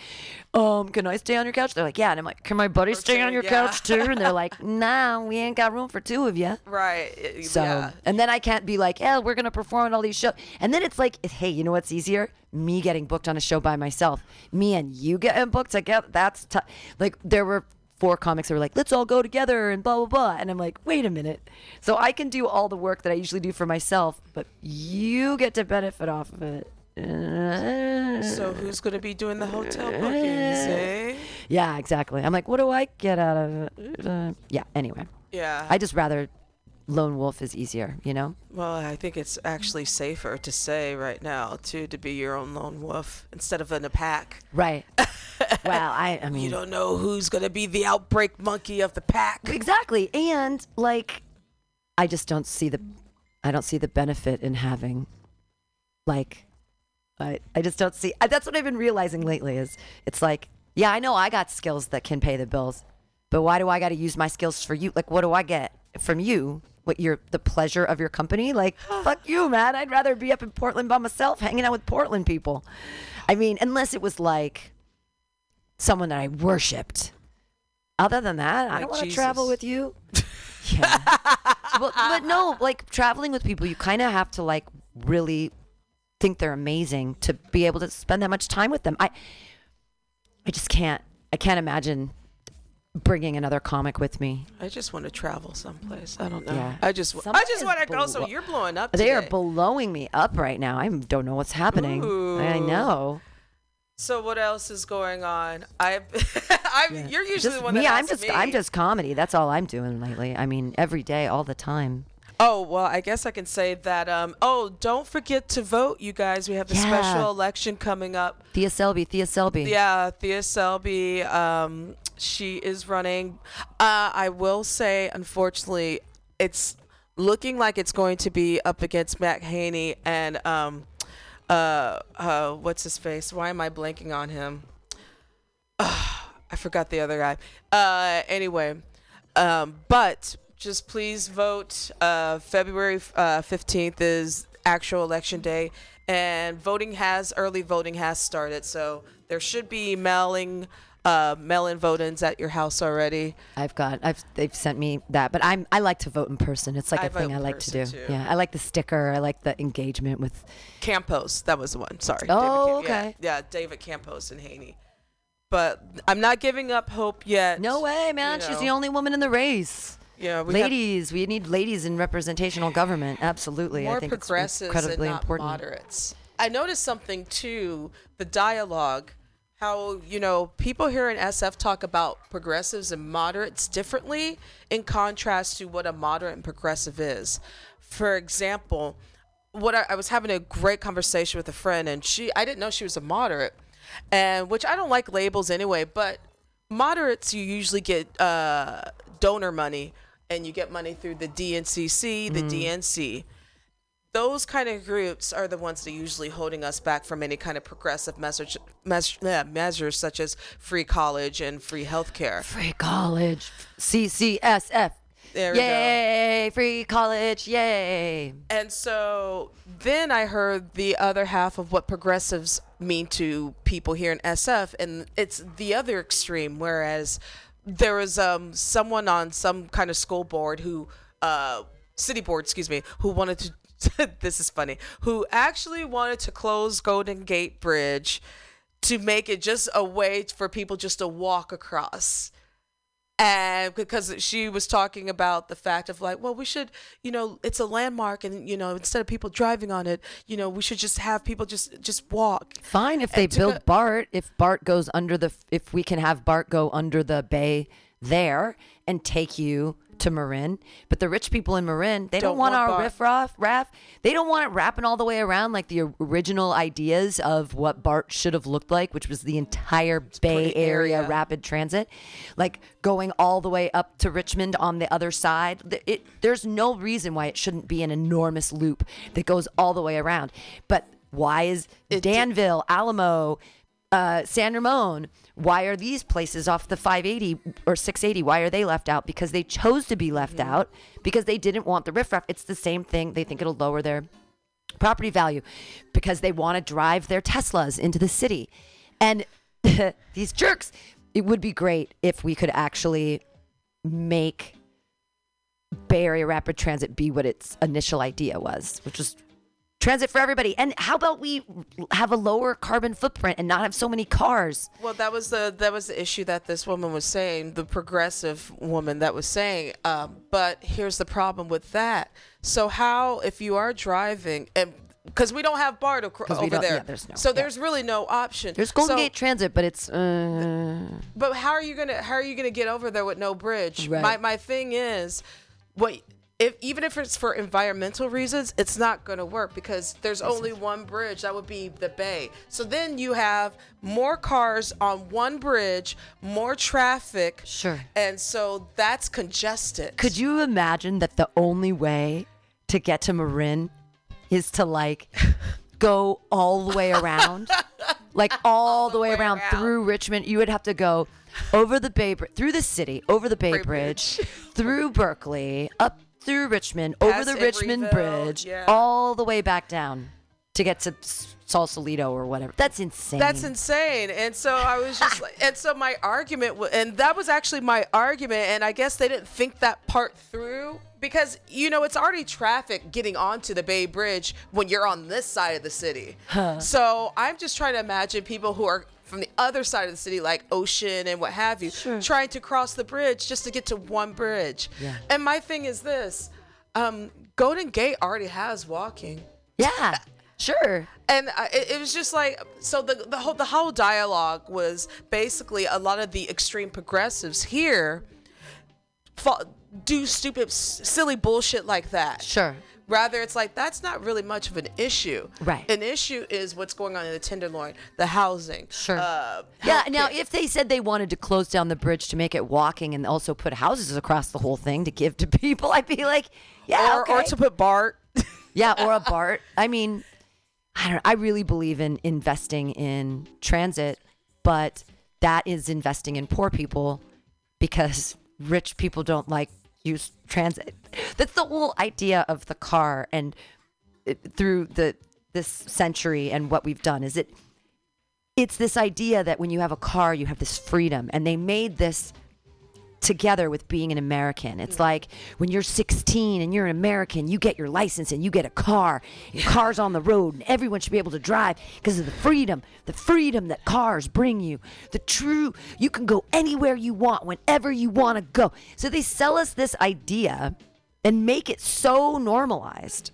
um, can I stay on your couch? They're like, yeah. And I'm like, can my buddy stay on your yeah. couch too? And they're like, nah, we ain't got room for two of you. Right. So, yeah. and then I can't be like, yeah, we're gonna perform at all these shows. And then it's like, hey, you know what's easier? Me getting booked on a show by myself. Me and you getting booked together. That's tough. Like there were four comics that were like, let's all go together and blah blah blah. And I'm like, wait a minute. So I can do all the work that I usually do for myself, but you get to benefit off of it. Uh, So who's going to be doing the hotel bookings, eh? yeah, exactly. I'm like, what do I get out of it? Uh, yeah. Anyway, Yeah. I just rather lone wolf is easier. You know. well, I think it's actually safer to say right now too to be your own lone wolf instead of in a pack. Right. well, I, I mean, You don't know who's going to be the outbreak monkey of the pack. exactly. And like, I just don't see the, I don't see the benefit in having, like, I, I just don't see. I, that's what I've been realizing lately. Is it's like, yeah, I know I got skills that can pay the bills, but why do I got to use my skills for you? Like, what do I get from you? What your the pleasure of your company? Like, fuck you, man. I'd rather be up in Portland by myself, hanging out with Portland people. I mean, unless it was like someone that I worshipped. Other than that, I don't want to travel with you. Yeah. well, but no, like traveling with people, you kind of have to like really think they're amazing to be able to spend that much time with them. I, I just can't. I can't imagine bringing another comic with me. I just want to travel someplace. I don't know. Yeah. I just I just want to go. So you're blowing up. They are blowing me up right now. I don't know what's happening. I know. So what else is going on? I, I'm. Yeah. You're usually Just the one me. I'm just. me. I'm just comedy. That's all I'm doing lately. I mean, every day, all the time. Oh well, I guess I can say that. Um. Oh, don't forget to vote, you guys. We have the Yeah. special election coming up. Thea Selby. Thea Selby. Yeah, Thea Selby. Um, she is running. Uh, I will say, unfortunately, it's looking like it's going to be up against Matt Haney and um, uh, uh, what's his face? Why am I blanking on him? I forgot the other guy. Uh, anyway, um, but just please vote. Uh, February uh, 15th is actual election day, and voting has early voting has started. So there should be mailing uh, mail-in vote-ins at your house already. I've got. I've. They've sent me that, but I'm. I like to vote in person. It's like I a thing I like to do. too. Yeah, I like the sticker. I like the engagement with. Campos, that was the one. Sorry. Oh, David okay. Yeah, yeah, David Campos and Haney. But I'm not giving up hope yet. No way, man. You She's the only woman in the race. Yeah, we ladies, we need ladies in representational government. Absolutely, more I think it's progressives incredibly and not important. moderates. I noticed something too, the dialogue, how you know people here in SF talk about progressives and moderates differently in contrast to what a moderate and progressive is. For example, what I, I was having a great conversation with a friend, and she I didn't know she was a moderate, and which I don't like labels anyway, but moderates you usually get uh, donor money and you get money through the DNCC, the mm. DNC. Those kind of groups are the ones that are usually holding us back from any kind of progressive message, mes- yeah, measures such as free college and free healthcare. Free college, CCSF. There we go. yay, free college, yay. And so then I heard the other half of what progressives mean to people here in SF, and it's the other extreme. Whereas there was um, someone on some kind of school board who, uh, city board, excuse me, who wanted to. this is funny. Who actually wanted to close Golden Gate Bridge to make it just a way for people just to walk across and because she was talking about the fact of like well we should you know it's a landmark and you know instead of people driving on it you know we should just have people just just walk Fine if they build go- BART. If BART goes under the, if we can have BART go under the bay there and take you to Marin, but the rich people in Marin, they don't, Don't want, want our bar- riff raff. They don't want it wrapping all the way around like the original ideas of what BART should have looked like, which was the entire Bay Area area. rapid transit, like going all the way up to Richmond on the other side. Th- It, there's no reason why it shouldn't be an enormous loop that goes all the way around. But why is Danville, Alamo, uh, San Ramon, why are these places off the 580 or 680? Why are they left out? Because they chose to be left out because they didn't want the riffraff. It's the same thing. They think it'll lower their property value because they want to drive their Teslas into the city. And these jerks, it would be great if we could actually make Bay Area Rapid Transit be what its initial idea was, which was transit for everybody. And how about we have a lower carbon footprint and not have so many cars? Well, that was the that was the issue that this woman was saying, the progressive woman that was saying. Um, but here's the problem with that. So how if you are driving and because we don't have BART ac- over there, yeah, there's no- so yeah. there's really no option. There's Golden So- Gate Transit, but it's uh, But how are you gonna how are you gonna get over there with no bridge? Right. My my thing is, what if even if it's for environmental reasons, it's not gonna work because there's only one bridge. That would be the bay. So then you have more cars on one bridge, more traffic. Sure. And so that's congested. Could you imagine that the only way to get to Marin is to like go all the way around? like all, the way, way around, around. through Richmond. You would have to go over the Bay Bridge, through the city, over the Bay Bay Bridge, Bridge. through Berkeley, up through Richmond, over the Richmond Bridge, yeah. all the way back down to get to Sausalito or whatever. That's insane. That's insane. And so I was just like, and so my argument, wa- and that was actually my argument. And I guess they didn't think that part through because, you know, it's already traffic getting onto the Bay Bridge when you're on this side of the city. So I'm just trying to imagine people who are from the other side of the city, like Ocean and what have you, trying to cross the bridge just to get to one bridge. Yeah. And my thing is this um, Golden Gate already has walking yeah, sure. and I, it, it was just like so the the whole the whole dialogue was basically a lot of the extreme progressives here fa- do stupid s- silly bullshit like that Sure. Rather it's like that's not really much of an issue Right. an issue is what's going on in the tenderloin the housing Sure. uh, Yeah. Now, if they said they wanted to close down the bridge to make it walking and also put houses across the whole thing to give to people, I'd be like, yeah, or, okay. or to put bart yeah, or a BART. I mean, I don't. I really believe in investing in transit, but that is investing in poor people because rich people don't like use transit. That's the whole idea of the car and it, through the this century and what we've done is it it's this idea that when you have a car you have this freedom and they made this together with being an American. It's like when you're 16 and you're an American, you get your license and you get a car. Your car's on the road and everyone should be able to drive because of the freedom, the freedom that cars bring you. The true, you can go anywhere you want, whenever you want to go. So they sell us this idea and make it so normalized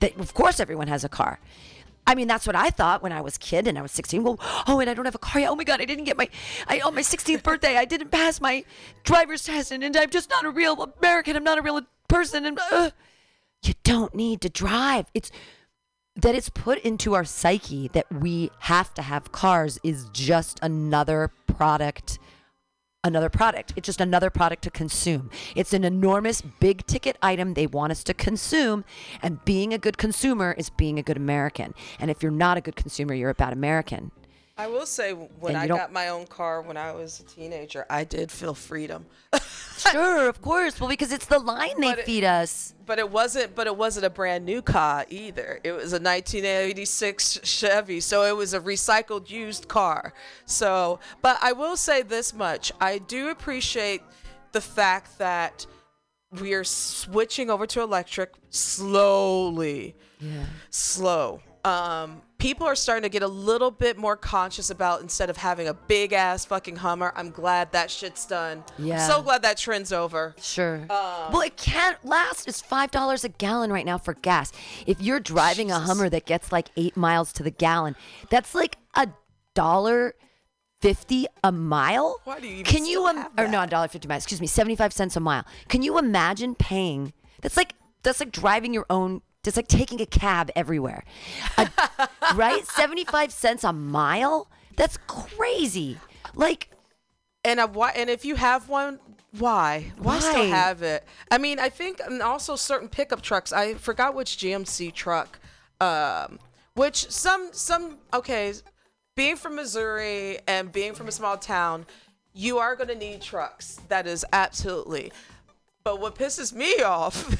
that of course everyone has a car. I mean, that's what I thought when I was kid and I was 16. Well, oh, and I don't have a car yet. Oh my God, I didn't get my, I, on my 16th birthday, I didn't pass my driver's test and, and I'm just not a real American. I'm not a real person. And uh, you don't need to drive. It's that it's put into our psyche that we have to have cars is just another product another product. It's just another product to consume. It's an enormous big ticket item they want us to consume. And being a good consumer is being a good American. And if you're not a good consumer, you're a bad American. I will say when i got my own car when i was a teenager i did feel freedom Sure, of course. Well, because it's the line they it- feed us. But it wasn't. But it wasn't a brand new car either. It was a 1986 Chevy, so it was a recycled used car. So, but I will say this much: I do appreciate the fact that we are switching over to electric slowly, Yeah. slow. Um, people are starting to get a little bit more conscious about instead of having a big ass fucking Hummer. I'm glad that shit's done. Yeah. So glad that trend's over. Sure. Um, well, it can't last. It's five dollars a gallon right now for gas. If you're driving a Hummer that gets like eight miles to the gallon, that's like a dollar fifty a mile. Why do you even Can you im- or no, a dollar fifty miles? Excuse me, seventy five cents a mile. Can you imagine paying? That's like that's like driving your own. It's like taking a cab everywhere, A- right? Seventy five cents a mile. That's crazy. Like And uh, why? And if you have one, why? Why still Why? have it? I mean, I think and also certain pickup trucks. I forgot which GMC truck. Um, which some some okay, being from Missouri and being from a small town, you are going to need trucks. That is absolutely. But what pisses me off,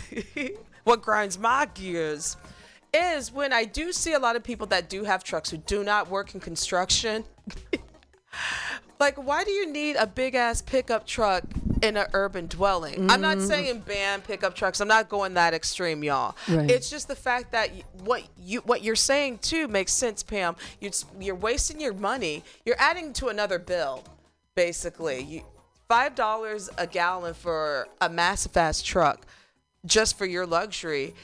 what grinds my gears, is when I do see a lot of people that do have trucks who do not work in construction. like, why do you need a big ass pickup truck in an urban dwelling? I'm not mm. saying ban pickup trucks. I'm not going that extreme, y'all. Right. It's just the fact that what you what you're saying too makes sense, Pam. You're you're wasting your money. You're adding to another bill, basically. You, Five dollars a gallon for a massive ass truck, just for your luxury.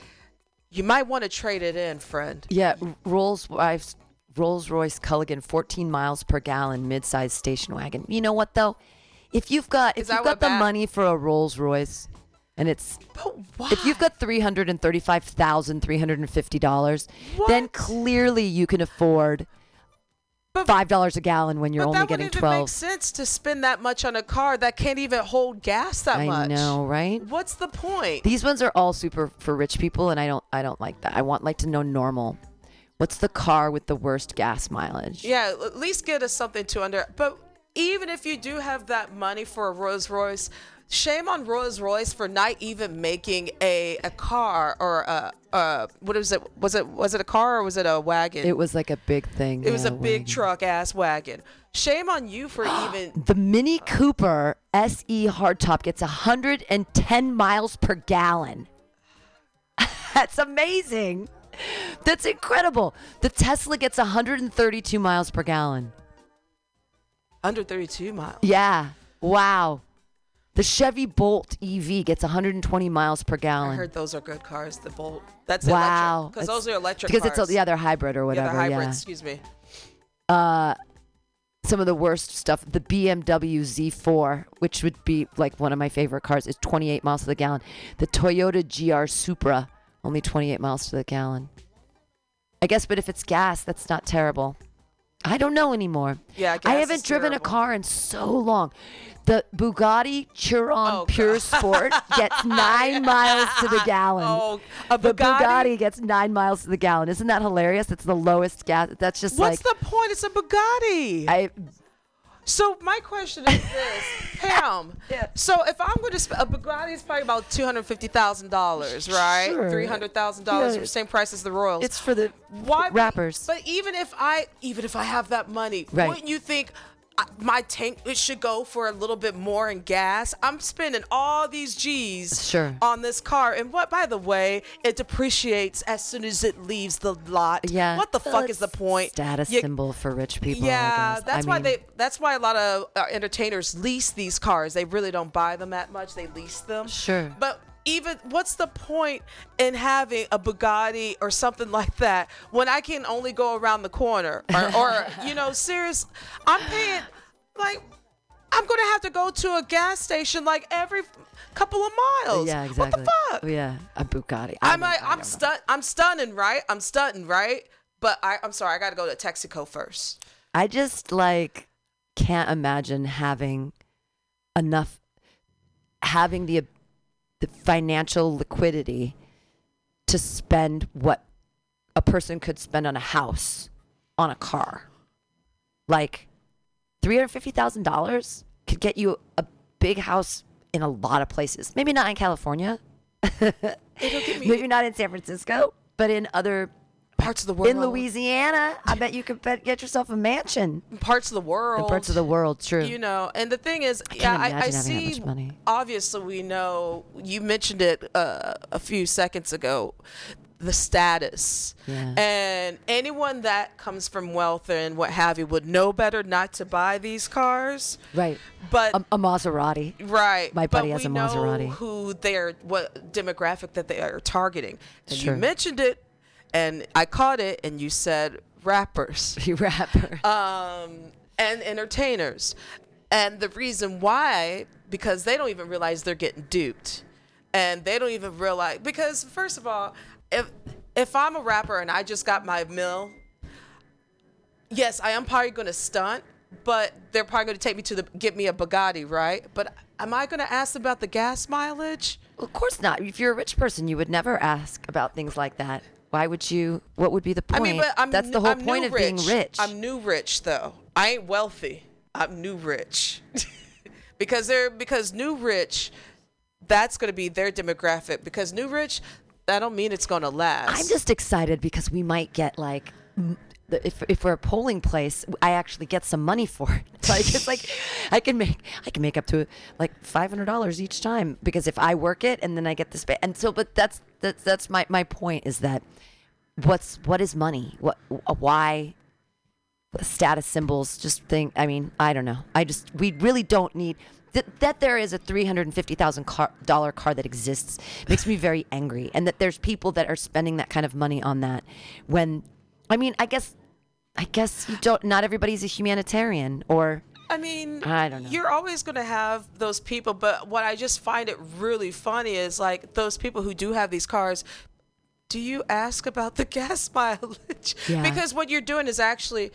You might want to trade it in, friend. Yeah, Rolls Royce, Rolls Royce Cullinan, 14 miles per gallon, mid-sized station wagon. You know what though? If you've got if you've got the bad- money for a Rolls Royce, and it's if you've got three hundred and thirty-five thousand three hundred and fifty dollars, then clearly you can afford But- five dollars a gallon when you're but only that getting wouldn't even make twelve. sense to spend that much on a car that can't even hold gas that I much. know, right? What's the point? These ones are all super for rich people, and I don't I don't like that. I want like to know normal. What's the car with the worst gas mileage? Yeah, at least get us something to under. But even if you do have that money for a Rolls Royce, shame on Rolls Royce for not even making a a car or a uh what was it? Was it was it a car or was it a wagon? It was like a big thing. It was yeah, a big wagon. truck ass wagon. Shame on you for even. The Mini Cooper SE hardtop gets 110 miles per gallon. That's amazing. That's incredible. The Tesla gets 132 miles per gallon. Under 32 miles. Yeah. Wow. The Chevy Bolt EV gets 120 miles per gallon. I heard those are good cars. The Bolt. That's wow. Because those are electric Because cars. it's a, yeah, they're hybrid or yeah, whatever. they're hybrids. yeah. Excuse me. uh, some of the worst stuff. The BMW Z4, which would be like one of my favorite cars, is 28 miles to the gallon. The Toyota GR Supra, only 28 miles to the gallon. I guess, but if it's gas, that's not terrible. I don't know anymore. Yeah, I gas haven't driven terrible. a car in so long. The Bugatti Chiron Oh, Pure. Sport gets nine miles to the gallon. Oh, a the Bugatti? Bugatti gets nine miles to the gallon. Isn't that hilarious? It's the lowest gas. That's just What's like the point? It's a Bugatti. I so my question is this, Pam. Yeah. So if I'm going to spend a Bugatti is probably about two hundred fifty thousand dollars, right? Sure. Three hundred thousand dollars, Yeah. same price as the Royals. It's for the Why rappers. But even if I even if I have that money, Right. wouldn't you think my tank it should go for a little bit more in gas? I'm spending all these G's Sure. on this car, and what by the way, it depreciates as soon as it leaves the lot. yeah. What the Well, fuck is the point? Status You- symbol for rich people. Yeah, that's I why mean, they. That's why a lot of uh, entertainers lease these cars. They really don't buy them that much. They lease them. Sure. But even what's the point in having a Bugatti or something like that when I can only go around the corner? Or, or you know, serious. I'm paying like I'm gonna have to go to a gas station like every couple of miles. Yeah, exactly. What the fuck? Yeah, a Bugatti. I I'm I I'm don't stun I'm stunning, right? I'm stunning, right? But I, I'm sorry, I gotta go to Texaco first. I just like can't imagine having enough having the the financial liquidity to spend what a person could spend on a house on a car. Like $350,000 could get you a big house in a lot of places. Maybe not in California. Maybe not in San Francisco, but in other Parts of the world. in Louisiana, I bet you could bet, get yourself a mansion. Parts of the world. In parts of the world, true. you know and the thing is can't yeah i, I see obviously we know you mentioned it uh, a few seconds ago the status Yeah. and anyone that comes from wealth and what have you would know better not to buy these cars right. but A, a Maserati. Right. My but buddy has we a know Maserati. Who they're what demographic that they are targeting. And Sure. you mentioned it and I caught it and you said rappers. You rapper. Um and entertainers. And the reason why, because they don't even realize they're getting duped. And they don't even realize because first of all, if if I'm a rapper and I just got my mill, yes, I am probably gonna stunt, but they're probably gonna take me to the get me a Bugatti, right? But am I gonna ask about the gas mileage? Well, of course not. If you're a rich person, you would never ask about things like that. Why would you? What would be the point? I mean, but I'm That's the whole I'm point of being rich. I'm new rich though. I ain't wealthy. I'm new rich. because they're because new rich, that's gonna be their demographic. Because new rich, I don't mean it's gonna last. I'm just excited because we might get like. If, if we're a polling place, I actually get some money for it. Like it's like I can make I can make up to like five hundred dollars each time because if I work it and then I get this and so but that's that's that's my my point is that what's what is money what uh, why status symbols just think i mean i don't know i just we really don't need that, there is a $350000 car, dollar car that exists makes me very angry and that there's people that are spending that kind of money on that when i mean i guess i guess you don't not everybody's a humanitarian or I mean, I don't know. You're always going to have those people, but what I just find it really funny is like those people who do have these cars. Do you ask about the gas mileage? Yeah. Because what you're doing is actually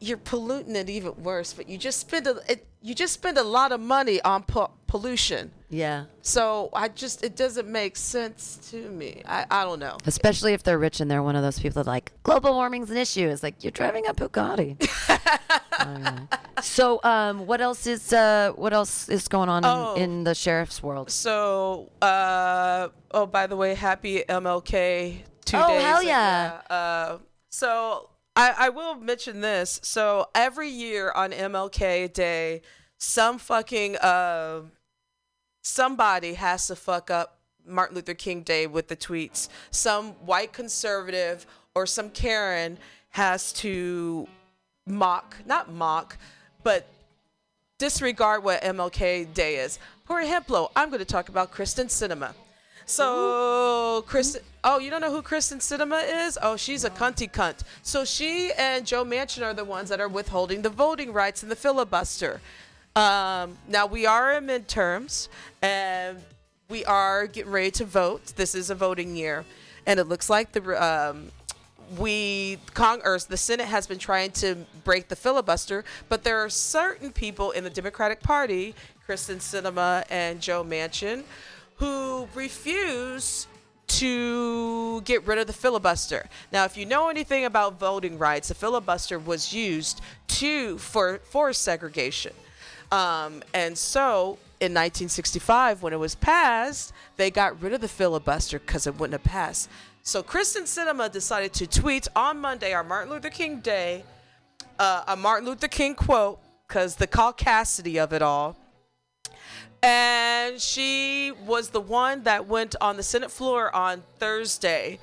you're polluting it even worse. But you just spend a it, you just spend a lot of money on po- pollution. yeah So I just it doesn't make sense to me. I, I don't know. especially if they're rich and they're one of those people that like global warming's an issue it's like you're driving a bugatti don't so um what else is uh what else is going on Oh. in, in the sheriff's world So, uh, oh, by the way, happy MLK two Oh, days. Oh hell yeah. Uh, so I, I will mention this. So every year on MLK Day, some fucking uh, somebody has to fuck up Martin Luther King Day with the tweets. Some white conservative or some Karen has to mock, not mock, but disregard what MLK Day is. For example, I'm going to talk about Kyrsten Sinema. So, Kyrsten, oh, you don't know who Kyrsten Sinema is? Oh, she's a cunty cunt. So she and Joe Manchin are the ones that are withholding the voting rights in the filibuster. Um, now we are in midterms, and we are getting ready to vote. This is a voting year, and it looks like the um, we Congress, the Senate has been trying to break the filibuster, but there are certain people in the Democratic Party, Kyrsten Sinema and Joe Manchin, who refuse to get rid of the filibuster. Now, if you know anything about voting rights, the filibuster was used to for for segregation. Um, and so in 1965, when it was passed, they got rid of the filibuster because it wouldn't have passed. So Kyrsten Sinema decided to tweet on Monday, our Martin Luther King Day, uh, a Martin Luther King quote, because the caucasity of it all. And she was the one that went on the Senate floor on Thursday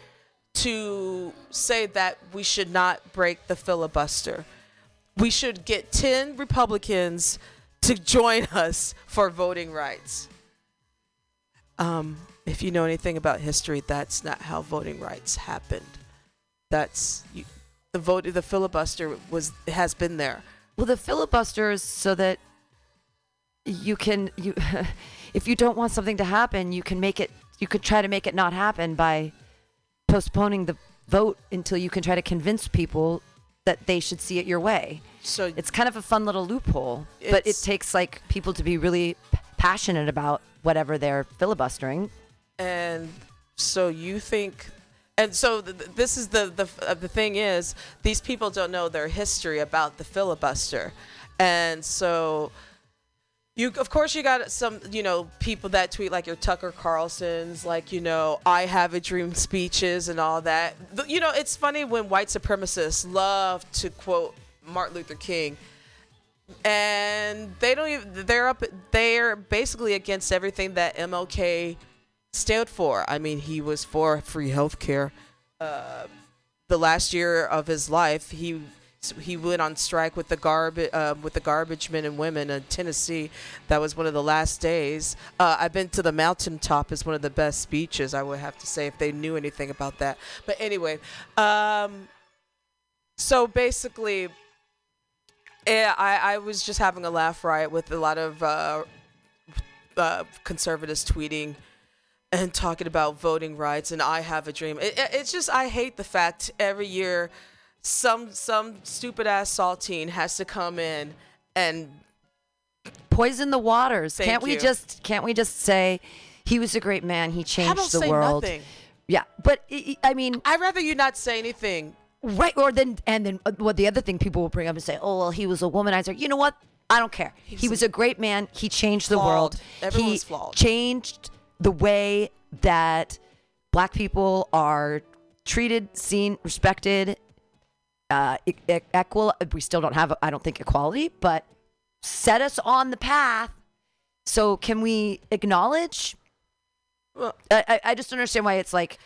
to say that we should not break the filibuster. We should get 10 Republicans to join us for voting rights. Um, if you know anything about history, that's not how voting rights happened. That's you, the vote. The filibuster was has been there. Well, the filibuster is so that you can you if you don't want something to happen, you can make it you could try to make it not happen by postponing the vote until you can try to convince people that they should see it your way. So It's kind of a fun little loophole, but it takes like people to be really p- passionate about whatever they're filibustering. and so you think and so th- th- this is the the uh, the thing is these people don't know their history about the filibuster and so you of course you got some you know people that tweet like your tucker carlson's like you know i have a dream speeches and all that. You know it's funny when white supremacists love to quote martin luther king and they don't even they're up they're basically against everything that mlk stood for. I mean he was for free health care uh, the last year of his life he he went on strike with the garbage uh, with the garbage men and women in Tennessee. That was one of the last days. Uh, I've been to the mountaintop is one of the best speeches. I would have to say if they knew anything about that. But anyway, um, so basically, Yeah, I, I was just having a laugh riot with a lot of uh, uh, conservatives tweeting and talking about voting rights and I have a dream. It- it's just I hate the fact every year some some stupid ass saltine has to come in and Poison the waters. Thank can't we you. just can't we just say he was a great man, he I changed don't the say world. nothing. Yeah, but I I mean, I'd rather you not say anything. right or then and then uh, what the other thing people will bring up and say, "Oh, well, he was a womanizer." You know what? I don't care. He was a great man. He changed the world. Everyone's he flawed. changed the way that black people are treated, seen, respected, uh, equal. We still don't have, I don't think, equality, but set us on the path. So can we acknowledge? Well, I, I- just understand why it's like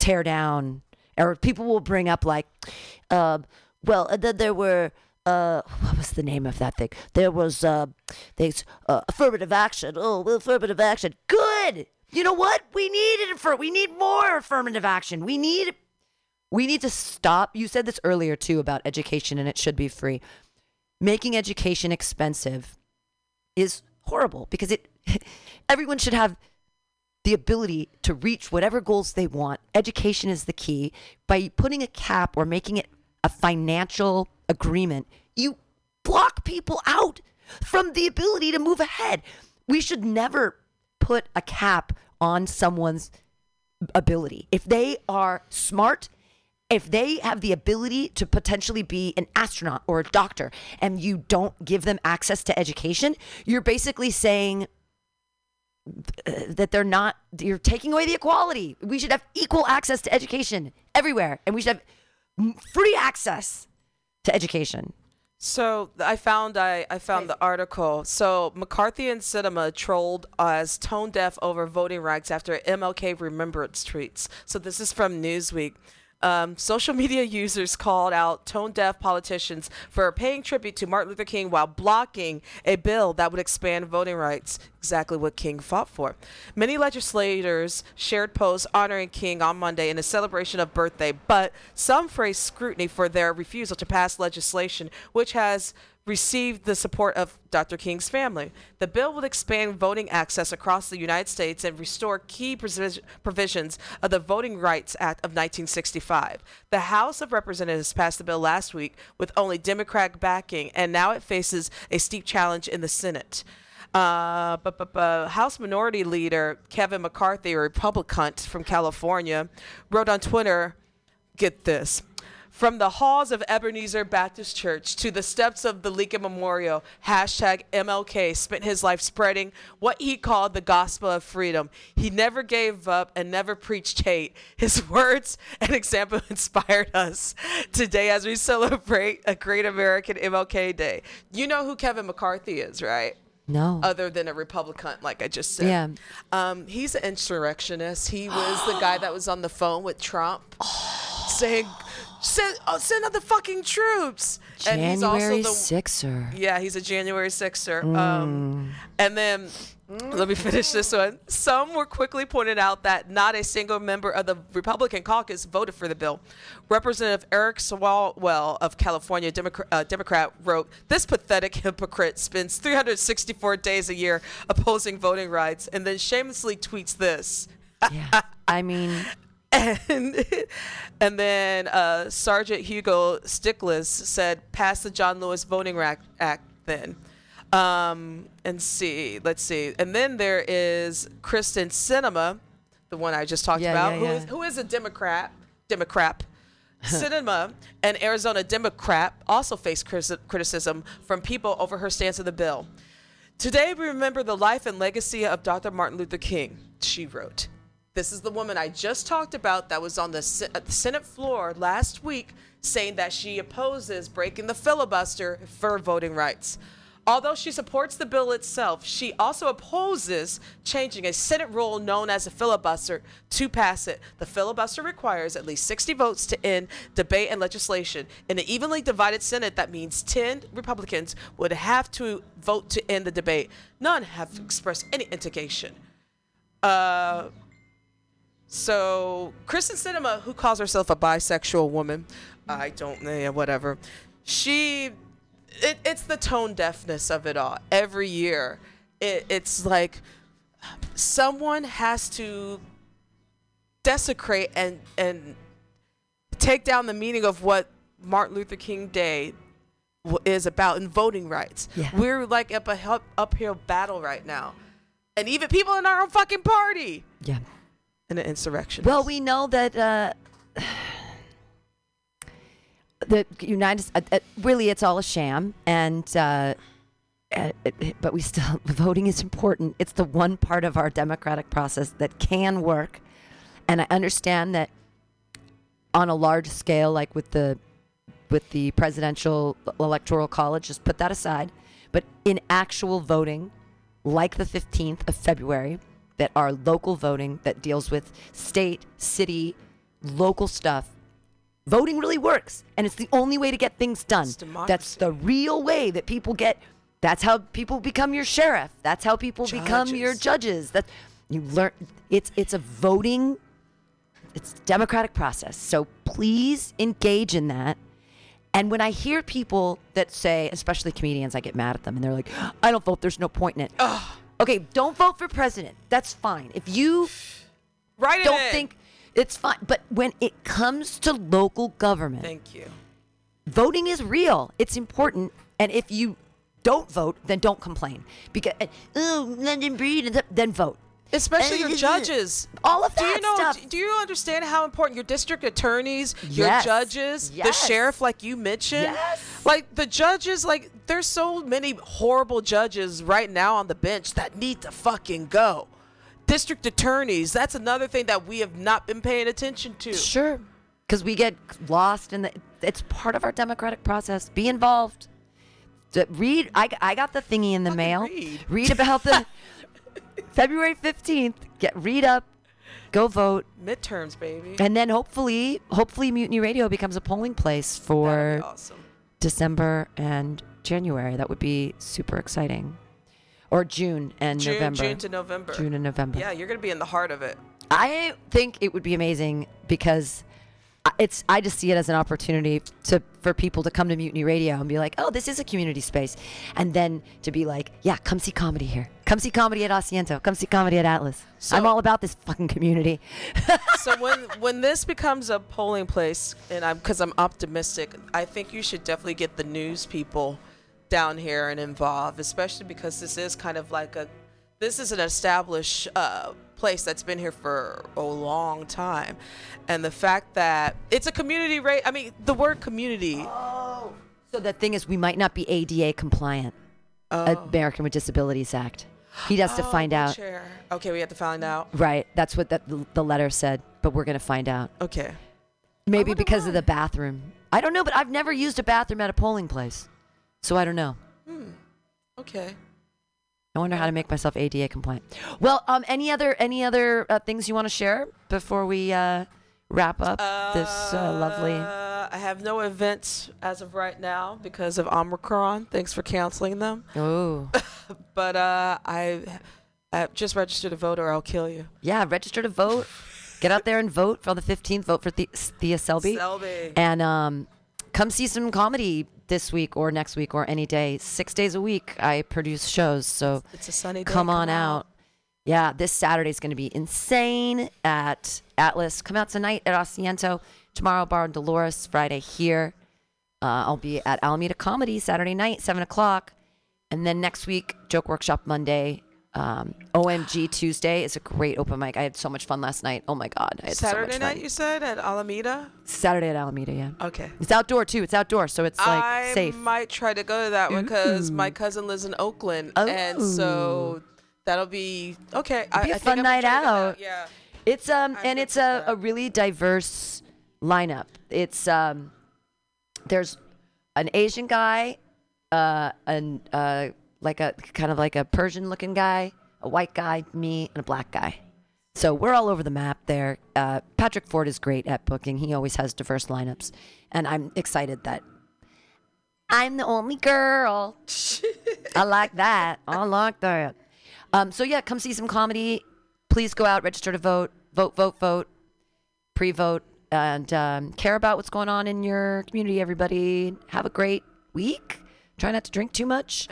tear down, or people will bring up like, um, well, then there were. Uh, what was the name of that thing? There was uh, things uh, affirmative action. Oh, affirmative action. Good. You know what? We need it for. We need more affirmative action. We need. We need to stop. You said this earlier too about education, and it should be free. Making education expensive is horrible because it. Everyone should have the ability to reach whatever goals they want. Education is the key. By putting a cap or making it a financial agreement, you block people out from the ability to move ahead. We should never put a cap on someone's ability. If they are smart, if they have the ability to potentially be an astronaut or a doctor and you don't give them access to education, you're basically saying uh, that they're not you're taking away the equality we should have equal access to education everywhere and we should have free access to education So I found I, I found the article. So McCarthy and Sinema trolled as tone deaf over voting rights after MLK remembrance tweets. So this is from Newsweek. Um, social media users called out tone deaf politicians for paying tribute to Martin Luther King while blocking a bill that would expand voting rights, exactly what King fought for. Many legislators shared posts honoring King on Monday in a celebration of birthday, but some phrased scrutiny for their refusal to pass legislation, which has received the support of Dr. King's family. The bill would expand voting access across the United States and restore key provis- provisions of the Voting Rights Act of 1965. The House of Representatives passed the bill last week with only Democrat backing, and now it faces a steep challenge in the Senate. Uh, but, but, but House Minority Leader Kevin McCarthy, a Republican from California, wrote on Twitter, get this. From the halls of Ebenezer Baptist Church to the steps of the Lincoln Memorial, hashtag MLK spent his life spreading what he called the gospel of freedom. He never gave up and never preached hate. His words and example inspired us today as we celebrate a great American MLK Day. You know who Kevin McCarthy is, right? no Other than a Republican, like I just said. Yeah. Um, he's an insurrectionist. He was the guy that was on the phone with Trump saying, send, oh, send out the fucking troops. and he's also january the 6er yeah, he's a January 6er. Mm. Um, and then let me finish this one. Some were quickly pointed out that not a single member of the Republican caucus voted for the bill. Representative Eric Swalwell of California, Democrat, uh, Democrat, wrote, This pathetic hypocrite spends 364 days a year opposing voting rights and then shamelessly tweets this. yeah i mean And, and then uh, Sergeant Hugo Stiglitz said, pass the John Lewis Voting Act, Act then. Um, and see, let's see. And then there is Kyrsten Sinema, the one I just talked Yeah, about, yeah, who yeah. is who is a Democrat. Democrat. Sinema, an Arizona Democrat, also faced criticism from people over her stance of the bill. Today, we remember the life and legacy of Dr. Martin Luther King, she wrote. This is the woman I just talked about that was on the, Se- the Senate floor last week saying that she opposes breaking the filibuster for voting rights. Although she supports the bill itself, she also opposes changing a Senate rule known as a filibuster to pass it. The filibuster requires at least 60 votes to end debate and legislation. In an evenly divided Senate, that means 10 Republicans would have to vote to end the debate. None have expressed any indication. Uh, so Kyrsten Sinema, who calls herself a bisexual woman, I don't know, yeah, whatever. She it, it's the tone deafness of it all. Every year, it, it's like someone has to desecrate and and take down the meaning of what Martin Luther King Day is about in voting rights. Yeah. We're like up a uphill battle right now, and even people in our own fucking party Yeah. In an insurrection. Well, we know that uh, the United uh, uh, really it's all a sham, and uh, uh, it- but we still voting is important. It's the one part of our democratic process that can work, and I understand that on a large scale, like with the with the presidential electoral college, just put that aside. But in actual voting, like the 15th of February, that are local voting that deals with state, city, local stuff, voting really works. And it's the only way to get things done. That's the real way that people get. That's how people become your sheriff. That's how people become your judges. That you learn. It's it's a voting. It's a democratic process. So please engage in that. And when I hear people that say, especially comedians, I get mad at them and they're like, I don't vote, there's no point in it. Okay, don't vote for president. That's fine. If you Write don't in. think it's fine. But when it comes to local government, Thank you. voting is real. It's important. And if you don't vote, then don't complain. Because, oh, London Breed, then vote. Especially your judges. all of do you that know? stuff. Do you understand how important your district attorneys, your Yes. judges, the sheriff, like you mentioned, Yes. like the judges, like there's so many horrible judges right now on the bench that need to fucking go. District attorneys. That's another thing that we have not been paying attention to. Sure. Because we get lost in the. It's part of our democratic process. Be involved. Read. I, I got the thingy in the mail. read. about the February 15th. Get read up. Go vote. Midterms, baby. And then hopefully, hopefully Mutiny Radio becomes a polling place for awesome. December and January. That would be super exciting. Or June and June, November. June to November. June and November. Yeah, you're gonna be in the heart of it. I think it would be amazing because I- it's I just see it as an opportunity to for people to come to Mutiny Radio and be like, "Oh, this is a community space." And then to be like, "Yeah, come see comedy here. Come see comedy at Asiento. Come see comedy at Atlas. So- I'm all about this fucking community." so when when this becomes a polling place, and I'm because I'm optimistic, I think you should definitely get the news people down here and involved, especially because this is kind of like a this is an established uh, place that's been here for a long time, and the fact that it's a community rate. I mean, the word community. Oh, So the thing is, we might not be ADA compliant, American with Disabilities Act. He has to Oh, find out. Okay, we have to find out. Right. That's what that the letter said, but we're gonna find out. Okay. Maybe wonder because why. of the bathroom. I don't know, but I've never used a bathroom at a polling place, so I don't know. Okay. I wonder how to make myself ADA compliant. Well, um, any other any other uh, things you want to share before we uh, wrap up this uh, lovely? Uh, I have no events as of right now because of Omicron. Thanks for canceling them. Oh, But uh, I, I just registered to vote or I'll kill you. yeah. Register to vote. Get out there and vote for the 15th. Vote for the- Thea Selby. Selby. And um, come see some comedy this week or next week or any day. Six days a week, I produce shows. So It's a sunny day. come on out. Yeah, this Saturday is going to be insane at Atlas. Come out tonight at Asiento. Tomorrow, Bar and Dolores. Friday here. Uh, I'll be at Alameda Comedy Saturday night, 7 o'clock. And then next week, Joke Workshop Monday. Um, OMG Tuesday is a great open mic. I had so much fun last night. Oh my God. I had so Saturday much night, you said at Alameda. Saturday at Alameda, yeah. Okay. It's outdoor too. It's outdoor, so it's like I safe. might try to go to that one because my cousin lives in Oakland, and so that'll be okay. I, be a I fun night go out. Yeah. It's um and it's a, a really diverse lineup. It's um there's an Asian guy, uh an uh like a kind of like a Persian looking guy, a white guy, me, and a black guy. So we're all over the map there. Uh, Patrick Ford is great at booking. He always has diverse lineups, and I'm excited that I'm the only girl. I like that. I like that. Um, so yeah, come see some comedy please go out, register to vote, vote, vote, vote, pre-vote, and um, care about what's going on in your community. Everybody, have a great week. Try not to drink too much.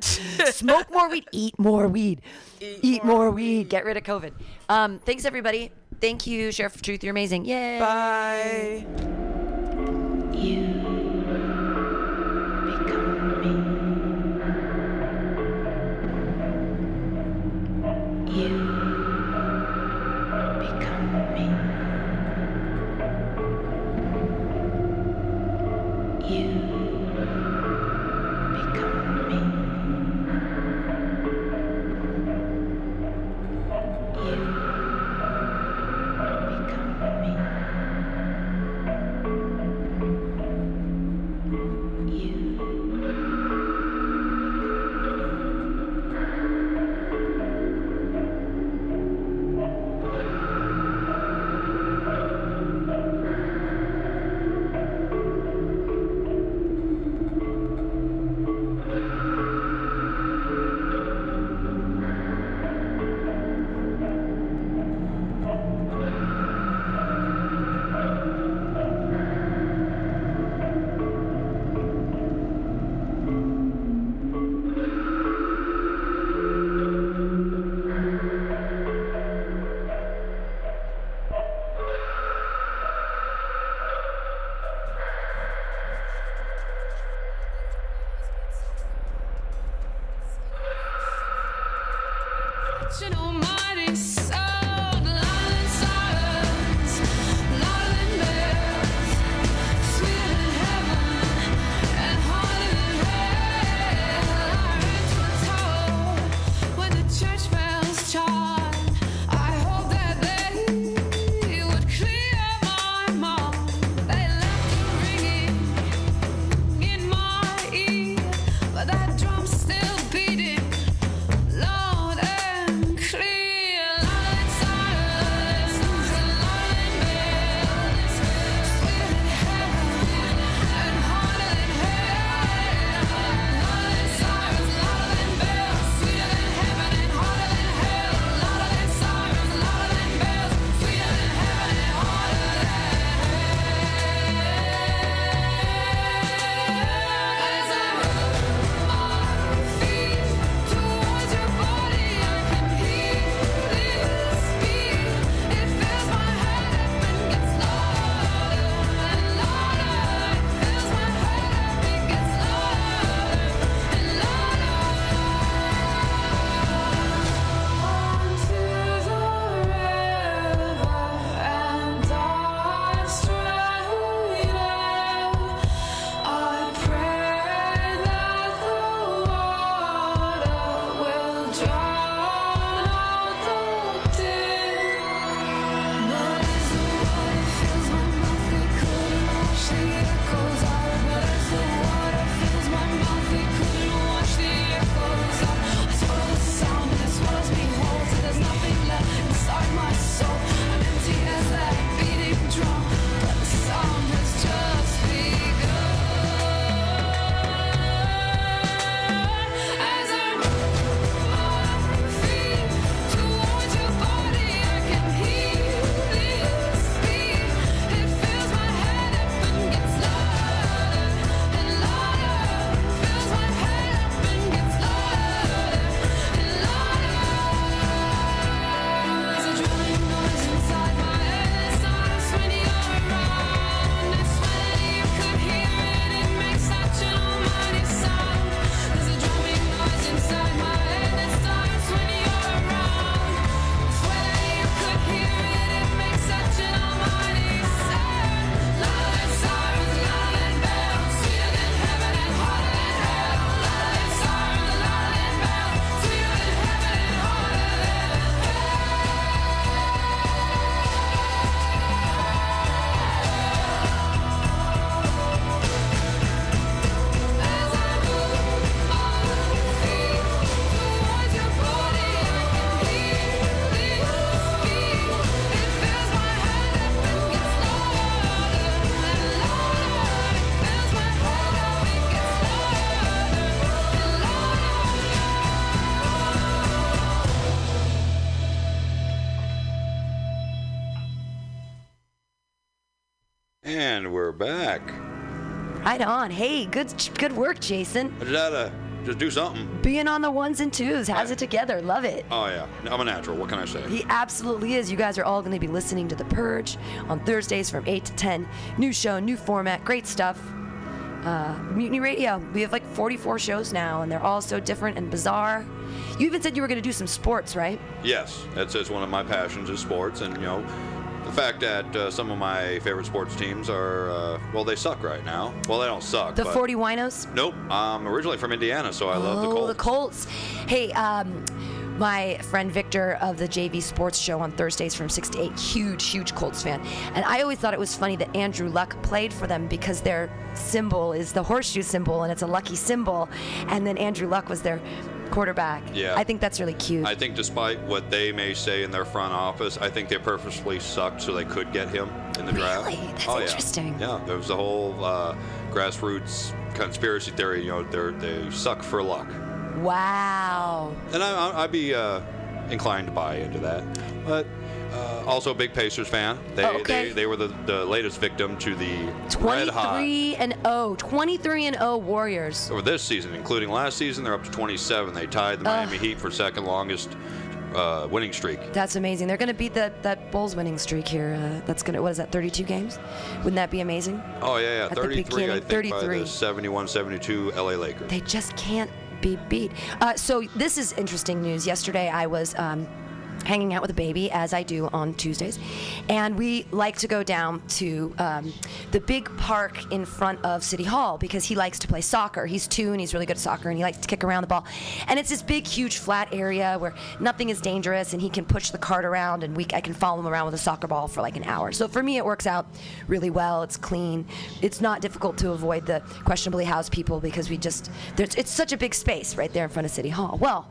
Smoke more weed. Eat more weed. Eat, Eat more, more weed. Get rid of COVID. Um, thanks, everybody. Thank you, Sheriff of Truth. You're amazing. Yay. Bye. You. you. Right on. Hey, good good work, Jason. I just had to just do something. Being on the ones and twos has it together. Love it. Oh yeah, I'm a natural. What can I say? He absolutely is. You guys are all going to be listening to The Purge on Thursdays from 8 to 10. New show, new format, great stuff. Uh, Mutiny Radio. We have like 44 shows now, and they're all so different and bizarre. You even said you were going to do some sports, right? Yes, that's, that's one of my passions is sports, and you know, fact that uh, some of my favorite sports teams are uh, well, they suck right now. Well, they don't suck. The but 40 Winos? Nope. I'm originally from Indiana, so I love the oh, Colts. the Colts. Hey, um, my friend Victor of the JV Sports Show on Thursdays from 6 to 8, huge, huge Colts fan. And I always thought it was funny that Andrew Luck played for them because their symbol is the horseshoe symbol and it's a lucky symbol. And then Andrew Luck was their quarterback. Yeah. I think that's really cute. I think despite what they may say in their front office, I think they purposely sucked so they could get him in the draft. Really? That's oh, interesting. Yeah. yeah, there was a whole uh, grassroots conspiracy theory. You know, they they suck for luck, wow. and I, I, I'd be uh, inclined to buy into that. But uh, also a big Pacers fan. They Oh, okay. they, they were the, the latest victim to the red hot 23 and 0. 23 and 0 Warriors. over this season, including last season. They're up to 27. They tied the Miami Heat for second longest uh, winning streak. That's amazing. They're going to beat that, that Bulls winning streak here. Uh, that's going to, what is that, 32 games? Wouldn't that be amazing? Oh yeah, yeah, At the 33. I think by 33. the 71-72 LA Lakers. They just can't be beat. Uh, so this is interesting news. Yesterday I was. Um, Hanging out with a baby as I do on Tuesdays, and we like to go down to um, the big park in front of City Hall because he likes to play soccer. He's two and he's really good at soccer, and he likes to kick around the ball. And it's this big, huge, flat area where nothing is dangerous, and he can push the cart around, and we I can follow him around with a soccer ball for like an hour. So for me, it works out really well. It's clean. It's not difficult to avoid the questionably housed people because we just it's such a big space right there in front of City Hall. Well.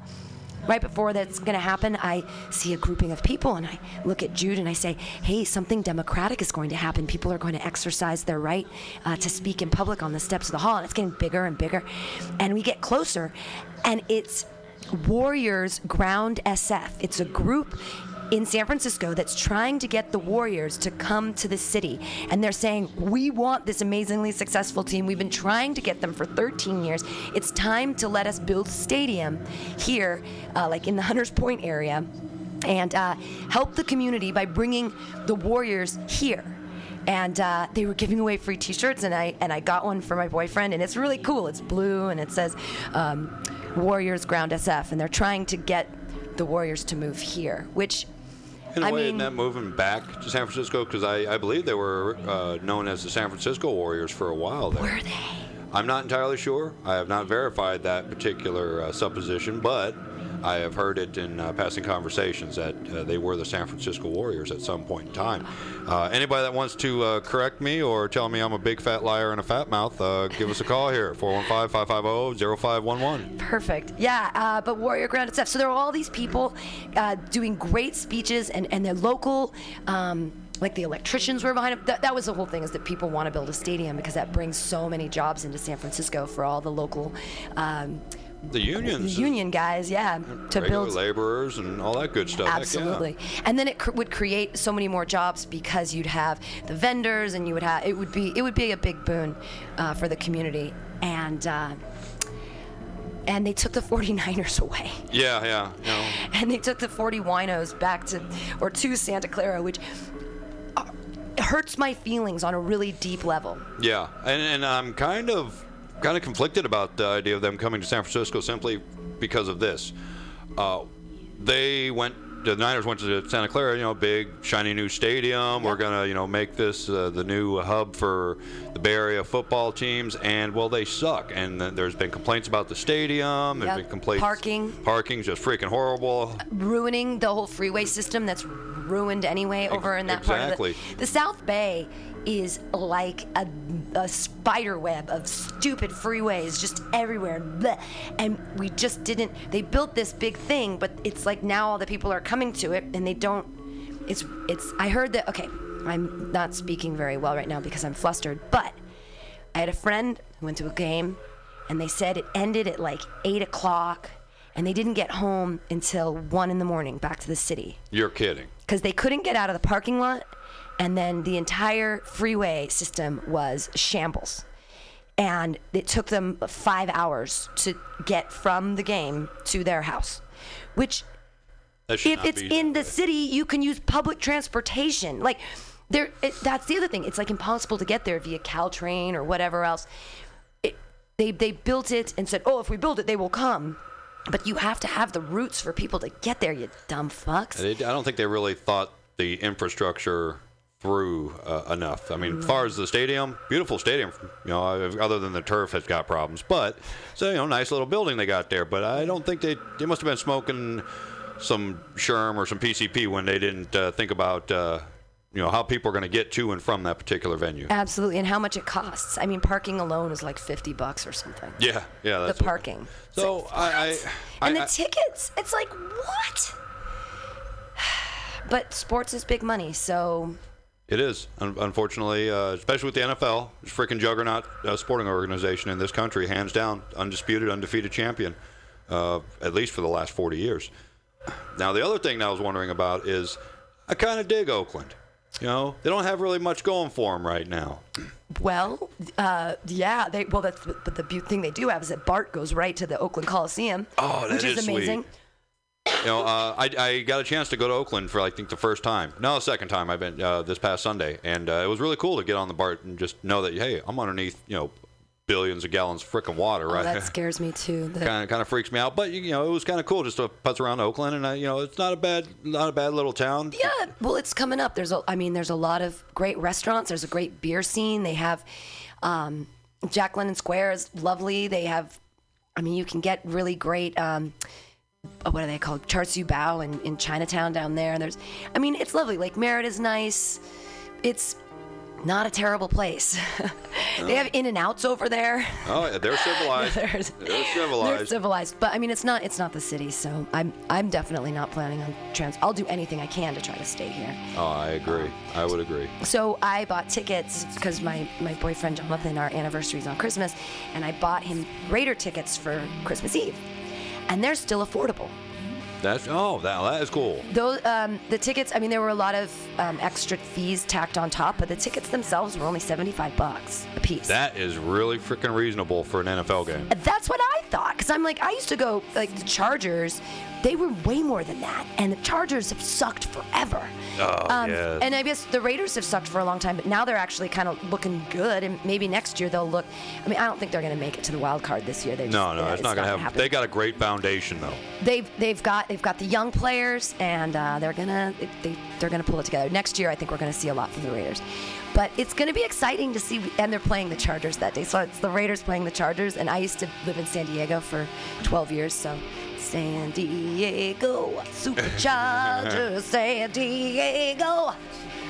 Right before that's going to happen, I see a grouping of people and I look at Jude and I say, hey, something democratic is going to happen. People are going to exercise their right uh, to speak in public on the steps of the hall. And it's getting bigger and bigger. And we get closer, and it's Warriors Ground SF. It's a group in San Francisco that's trying to get the Warriors to come to the city. And they're saying, We want this amazingly successful team. We've been trying to get them for 13 years. It's time to let us build a stadium here, uh, like in the Hunters Point area, and uh, help the community by bringing the Warriors here. And uh, they were giving away free T-shirts, and I and I got one for my boyfriend, and it's really cool. It's blue, and it says um, Warriors Ground SF, and they're trying to get the Warriors to move here, which In a I way, mean- isn't that moving back to San Francisco? Because I, I believe they were uh, known as the San Francisco Warriors for a while there. were they? I'm not entirely sure. I have not verified that particular uh, supposition, but I have heard it in uh, passing conversations that uh, they were the San Francisco Warriors at some point in time. Uh, anybody that wants to uh, correct me or tell me I'm a big fat liar and a fat mouth, uh, give us a call here 415 550 0511. Perfect. Yeah, uh, but Warrior Ground stuff. So there are all these people doing great speeches, and and they're local. Um, like the electricians were behind it. That, that was the whole thing is that people want to build a stadium because that brings so many jobs into San Francisco for all the local um, The unions. union guys. Yeah, to build laborers and all that good stuff. Heck yeah. Absolutely. And then it cr- would create so many more jobs because you'd have the vendors and you would have it would be it would be a big boon uh, for the community and uh, and they took the 49ers away. Yeah, yeah. Know, And they took the 40 winos back to or to Santa Clara which uh, hurts my feelings on a really deep level. Yeah, and, and I'm kind of kind of conflicted about the idea of them coming to San Francisco simply because of this. Uh, they went. The Niners went to Santa Clara, you know, big shiny new stadium. We're gonna, you know, make this uh, the new hub for the Bay Area football teams, and well, they suck. And there's been complaints about the stadium. There's Yep. been complaints. Parking. Parking's just freaking horrible. ruining the whole freeway system that's ruined anyway over in that exactly. part of the the South Bay is like a, a spider web of stupid freeways just everywhere Blech. and we just didn't they built this big thing but it's like now all the people are coming to it and they don't it's it's I heard that okay I'm not speaking very well right now because I'm flustered but I had a friend who went to a game, and they said it ended at like eight o'clock, and they didn't get home until one in the morning back to the city You're kidding. because they couldn't get out of the parking lot, and then the entire freeway system was shambles. and it took them five hours to get from the game to their house, which if it's in the way. city, you can use public transportation. Like, there, it, that's the other thing. It's like impossible to get there via Caltrain or whatever else. It, they they built it and said, oh, if we build it, they will come. But you have to have the routes for people to get there. You dumb fucks. I don't think they really thought the infrastructure through uh, enough. I mean, as far as the stadium, beautiful stadium. You know, other than the turf has got problems, but so you know, nice little building they got there. But I don't think they they must have been smoking some Sherm or some PCP when they didn't uh, think about uh, you know how people are going to get to and from that particular venue. Absolutely, and how much it costs. I mean, parking alone is like fifty bucks or something. Yeah, yeah. the parking. So I, I, I, and the I- tickets, it's like what? But sports is big money, so It is, un- unfortunately, uh, especially with the NFL, it's freaking juggernaut uh, sporting organization in this country, hands down, undisputed, undefeated champion, uh, at least for the last 40 years. Now, the other thing that I was wondering about is I kind of dig Oakland. You know, they don't have really much going for them right now. Well, uh, yeah, they well, that's but the thing they do have is that Bart goes right to the Oakland Coliseum, Oh, that which is, is sweet. You know, uh, I, I got a chance to go to Oakland for I think the first time. No, the second time I've been uh, this past Sunday, and uh, it was really cool to get on the BART and just know that hey, I'm underneath you know billions of gallons of freaking water Oh, right that scares me too. Kind of kind of freaks me out. But you know, it was kind of cool just to putz around Oakland, and uh, you know, it's not a bad not a bad little town. yeah, well, it's coming up. There's a, I mean, there's a lot of great restaurants. There's a great beer scene. They have, um, Jack London Square is lovely. They have, I mean, you can get really great. Um, Uh, what are they called? Char Siu Bao in, in Chinatown down there. And there's, I mean, it's lovely. Lake Merritt is nice. It's not a terrible place. they oh. have In and Outs over there. Oh, yeah, they're civilized. There's- they're They're civilized. civilized, but I mean, it's not it's not the city, so I'm I'm definitely not planning on trans. I'll do anything I can to try to stay here. oh, I agree. I would agree. So I bought tickets because my my boyfriend Jonathan, our anniversary is on Christmas, and I bought him Raider tickets for Christmas Eve, and they're still affordable. That's oh, that, that is cool. Those um, the tickets. I mean, there were a lot of um, extra fees tacked on top, but the tickets themselves were only 75 bucks a piece. That is really freaking reasonable for an NFL game. That's what I thought. Because I'm like, I used to go, like, the Chargers, they were way more than that. And the Chargers have sucked forever. Oh, Um, yeah. And I guess the Raiders have sucked for a long time, but now they're actually kind of looking good. And maybe next year they'll look. I mean, I don't think they're going to make it to the wild card this year. They're no, just, no, yeah, it's, not gonna happen. happen. They got a great foundation though. They've they've got they've got the young players, and uh, they're gonna they they're gonna pull it together. Next year, I think we're gonna see a lot from the Raiders. But it's gonna be exciting to see, and they're playing the Chargers that day. So it's the Raiders playing the Chargers, and I used to live in San Diego for 12 years, so. San Diego Superchargers, San Diego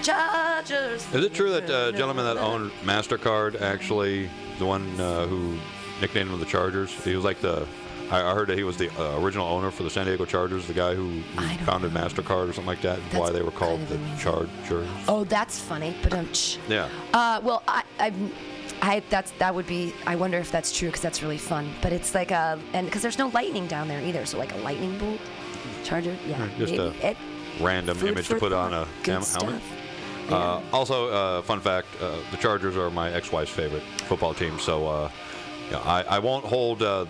Chargers. Is it true that uh, gentleman that owned Mastercard actually the one uh, who nicknamed him the Chargers? He was like the. I heard that he was the uh, original owner for the San Diego Chargers, the guy who, who founded know. Mastercard or something like that. That's why they were called kind of the. Chargers. Oh, that's funny. But um, Yeah. Uh, well, I, I, I, that's that would be. I wonder if that's true because that's really fun. But it's like a, and because there's no lightning down there either, so like a lightning bolt charger. Yeah. just maybe. a It- Random image to put on a thought. Good hel- stuff. helmet. Uh, also, uh, fun fact: uh, the Chargers are my ex-wife's favorite football team. So, uh, yeah, I, I won't hold uh,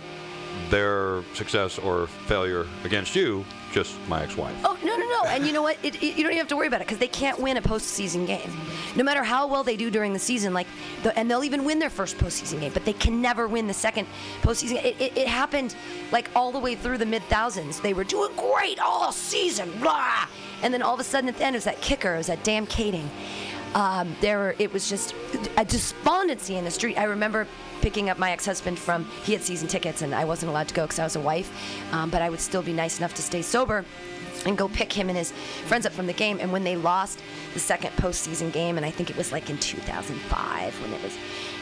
their success or failure against you. Just my ex-wife. Oh no no no! And you know what? It, it, you don't even have to worry about it because they can't win a postseason game, no matter how well they do during the season. Like, the, and they'll even win their first postseason game, but they can never win the second postseason. It, it, it happened like all the way through the mid thousands. They were doing great all season, blah, and then all of a sudden at the end it was that kicker, it was that damn Kaeding. Um, there were, it was just a despondency in the street. I remember picking up my ex-husband from he had season tickets and I wasn't allowed to go because I was a wife, um, but I would still be nice enough to stay sober and go pick him and his friends up from the game. And when they lost the second postseason game, and I think it was like in 2005 when it was,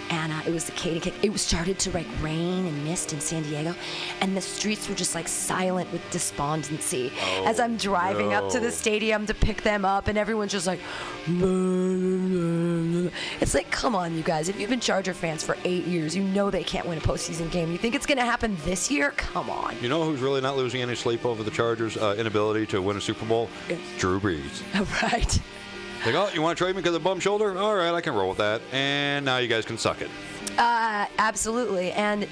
and uh, it was the Katy kick. It was started to like rain and mist in San Diego, and the streets were just like silent with despondency as I'm driving up to the stadium to pick them up, and everyone's just like, it's like, come on, you guys. If you've been Charger fans for eight years, you know they can't win a postseason game. You think it's gonna happen this year? Come on. You know who's really not losing any sleep over the Chargers' uh, inability to win a Super Bowl? Drew Brees. right. Like, oh, you want to trade me because of bum shoulder? All right, I can roll with that. And now you guys can suck it. Uh, absolutely. And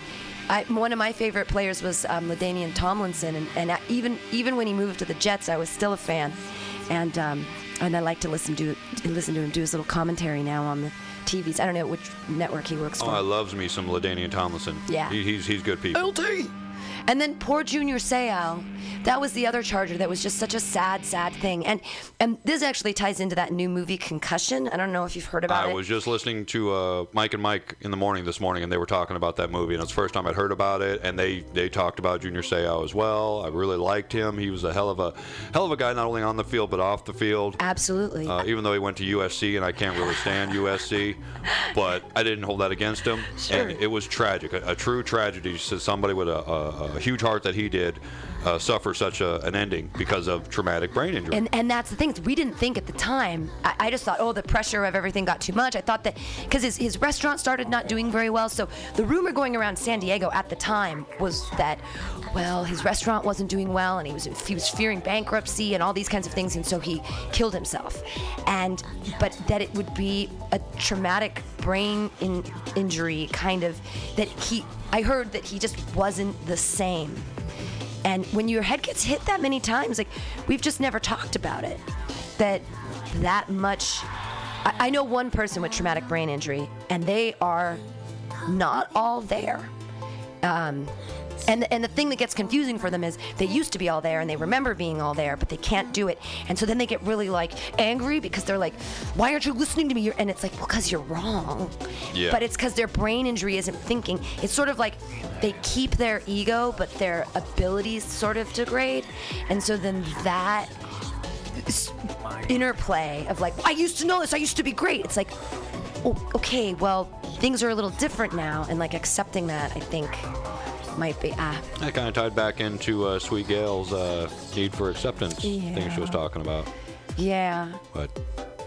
I, one of my favorite players was um, LaDainian Tomlinson, and, and I- even even when he moved to the Jets, I was still a fan, and um, and I like to listen to listen to him do his little commentary now on the TVs. I don't know which network he works for. Oh. I loves me some LaDainian Tomlinson. Yeah. He, he's he's good people. And then poor Junior Seau, that was the other Charger that was just such a sad, sad thing. And and this actually ties into that new movie Concussion. I don't know if you've heard about I it. I was just listening to uh, Mike and Mike in the morning this morning, and they were talking about that movie, and it's the first time I'd heard about it. And they, they talked about Junior Seau as well. I really liked him. He was a hell of a hell of a guy, not only on the field but off the field. Absolutely. Uh, even though he went to USC, and I can't really stand USC, but I didn't hold that against him. Sure. And it was tragic, a, a true tragedy. So somebody with a, a, a huge heart that he did uh, suffer such a, an ending because of traumatic brain injury. And and that's the thing. We didn't think at the time. I, I just thought, oh, the pressure of everything got too much. I thought that because his, his restaurant started not doing very well. So the rumor going around San Diego at the time was that, well, his restaurant wasn't doing well, and he was he was fearing bankruptcy and all these kinds of things, and so he killed himself. And but that it would be a traumatic brain in, injury, kind of that he. I heard that he just wasn't the same. And when your head gets hit that many times, like we've just never talked about it, that that much. I, I know one person with traumatic brain injury, and they are not all there. Um, and and the thing that gets confusing for them is they used to be all there and they remember being all there, but they can't do it, and so then they get really like angry because they're like, "Why aren't you listening to me?" You're, and it's like, "Well, because you're wrong." Yeah. But it's because their brain injury isn't thinking. It's sort of like they keep their ego, but their abilities sort of degrade, and so then that interplay of like, I used to know this, I used to be great. It's like, oh, okay, well, things are a little different now, and like accepting that, I think, might be ah. That kind of tied back into uh, Sweet Gail's uh, need for acceptance thing she was talking about. Yeah, But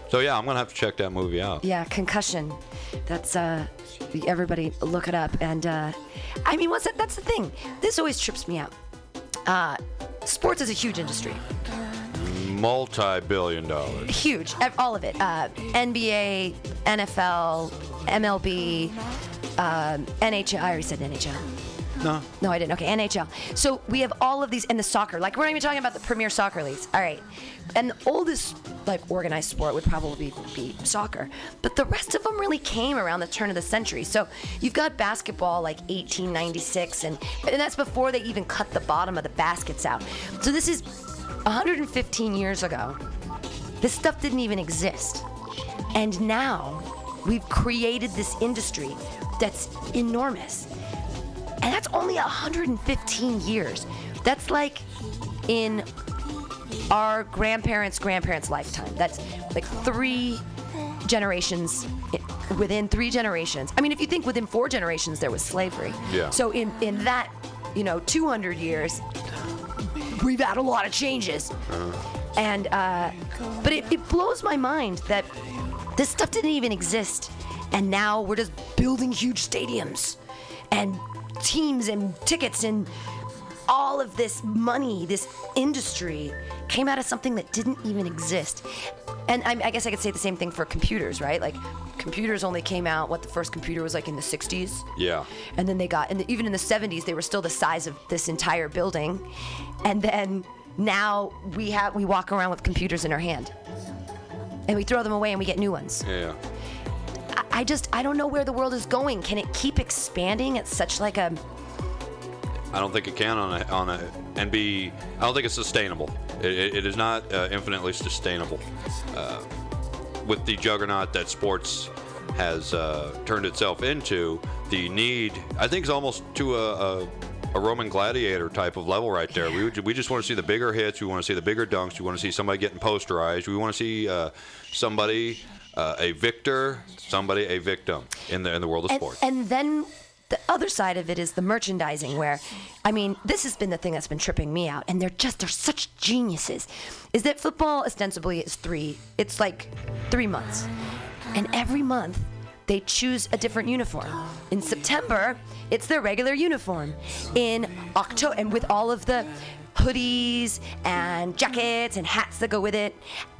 so yeah, I'm gonna have to check that movie out. yeah, concussion. That's uh, everybody look it up. And uh, I mean, what's that? That's the thing. This always trips me out. Uh, sports is a huge industry. Multi-billion dollars. huge, all of it. Uh, NBA, NFL, MLB, um, NHL. I already said NHL. No. No, I didn't. Okay, NHL. So we have all of these, in the soccer. Like we're not even talking about the Premier Soccer leagues. All right, and the oldest like organized sport would probably be soccer, but the rest of them really came around the turn of the century. So you've got basketball like 1896, and and that's before they even cut the bottom of the baskets out. So this is 115 years ago. This stuff didn't even exist. And now we've created this industry that's enormous. And that's only 115 years. That's like in our grandparents' grandparents' lifetime. That's like three generations within three generations. I mean, if you think within four generations there was slavery. Yeah. So in in that, you know, 200 years, we've had a lot of changes. And uh, but it, it blows my mind that this stuff didn't even exist, and now we're just building huge stadiums, and teams and tickets and all of this money, this industry came out of something that didn't even exist. And I, I guess I could say the same thing for computers, right? Like computers only came out. What the first computer was like in the 60s. Yeah. And then they got, and even in the 70s, they were still the size of this entire building. And then now we have, we walk around with computers in our hand. And we throw them away and we get new ones. Yeah. I, just, I don't know where the world is going. Can it keep expanding at such like a, I don't think it can on a, on a and be. I don't think it's sustainable. It, it, it is not uh, infinitely sustainable. Uh, with the juggernaut that sports has uh, turned itself into, the need I think is almost to a, a, a Roman gladiator type of level right there. We we just want to see the bigger hits. We want to see the bigger dunks. We want to see somebody getting posterized. We want to see uh, somebody. Uh, a victor, somebody a victim in the in the world of and, sports. and then the other side of it is the merchandising where i mean this has been the thing that's been tripping me out and they're just they're such geniuses. Is that football ostensibly is three it's like three months. And every month they choose a different uniform. In september it's their regular uniform. In october and with all of the hoodies and jackets and hats that go with it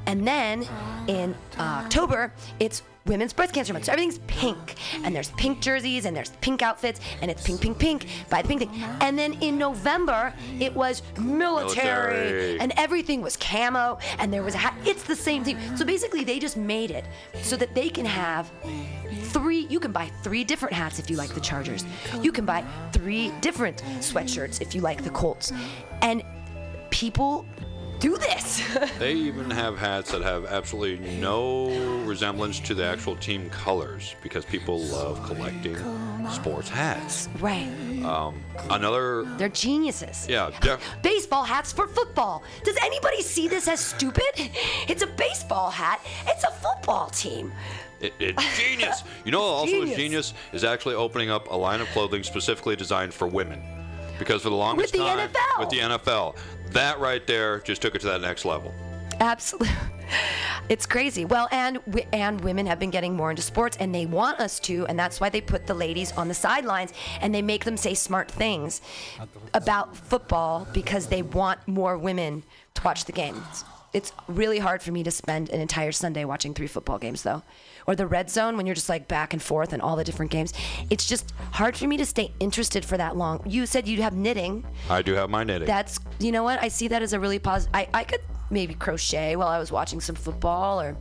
And then in uh, October, it's Women's Breast Cancer Month. So everything's pink. And there's pink jerseys and there's pink outfits and it's pink, pink, pink by the pink thing. And then in November, it was military, Military. and everything was camo and there was a hat. It's the same thing. So basically, they just made it so that they can have three you can buy three different hats if you like the chargers you can buy three different sweatshirts if you like the colts and people do this. They even have hats that have absolutely no resemblance to the actual team colors because people love collecting sports hats. right. Um, another, they're geniuses. Yeah, def- baseball hats for football. Does anybody see this as stupid? It's a baseball hat. It's a football team. It, it's genius. You know, also Genius. genius? Is actually opening up a line of clothing specifically designed for women, because for the longest the time NFL. with the NFL, that right there just took it to that next level. Absolutely. It's crazy. Well, and and women have been getting more into sports, and they want us to, and that's why they put the ladies on the sidelines, and they make them say smart things about football because they want more women to watch the games. It's really hard for me to spend an entire Sunday watching three football games, though, or the red zone when you're just like back and forth and all the different games. It's just hard for me to stay interested for that long. You said you have knitting. I do have my knitting. That's you know what I see that as a really positive. I, I could maybe crochet while I was watching some football or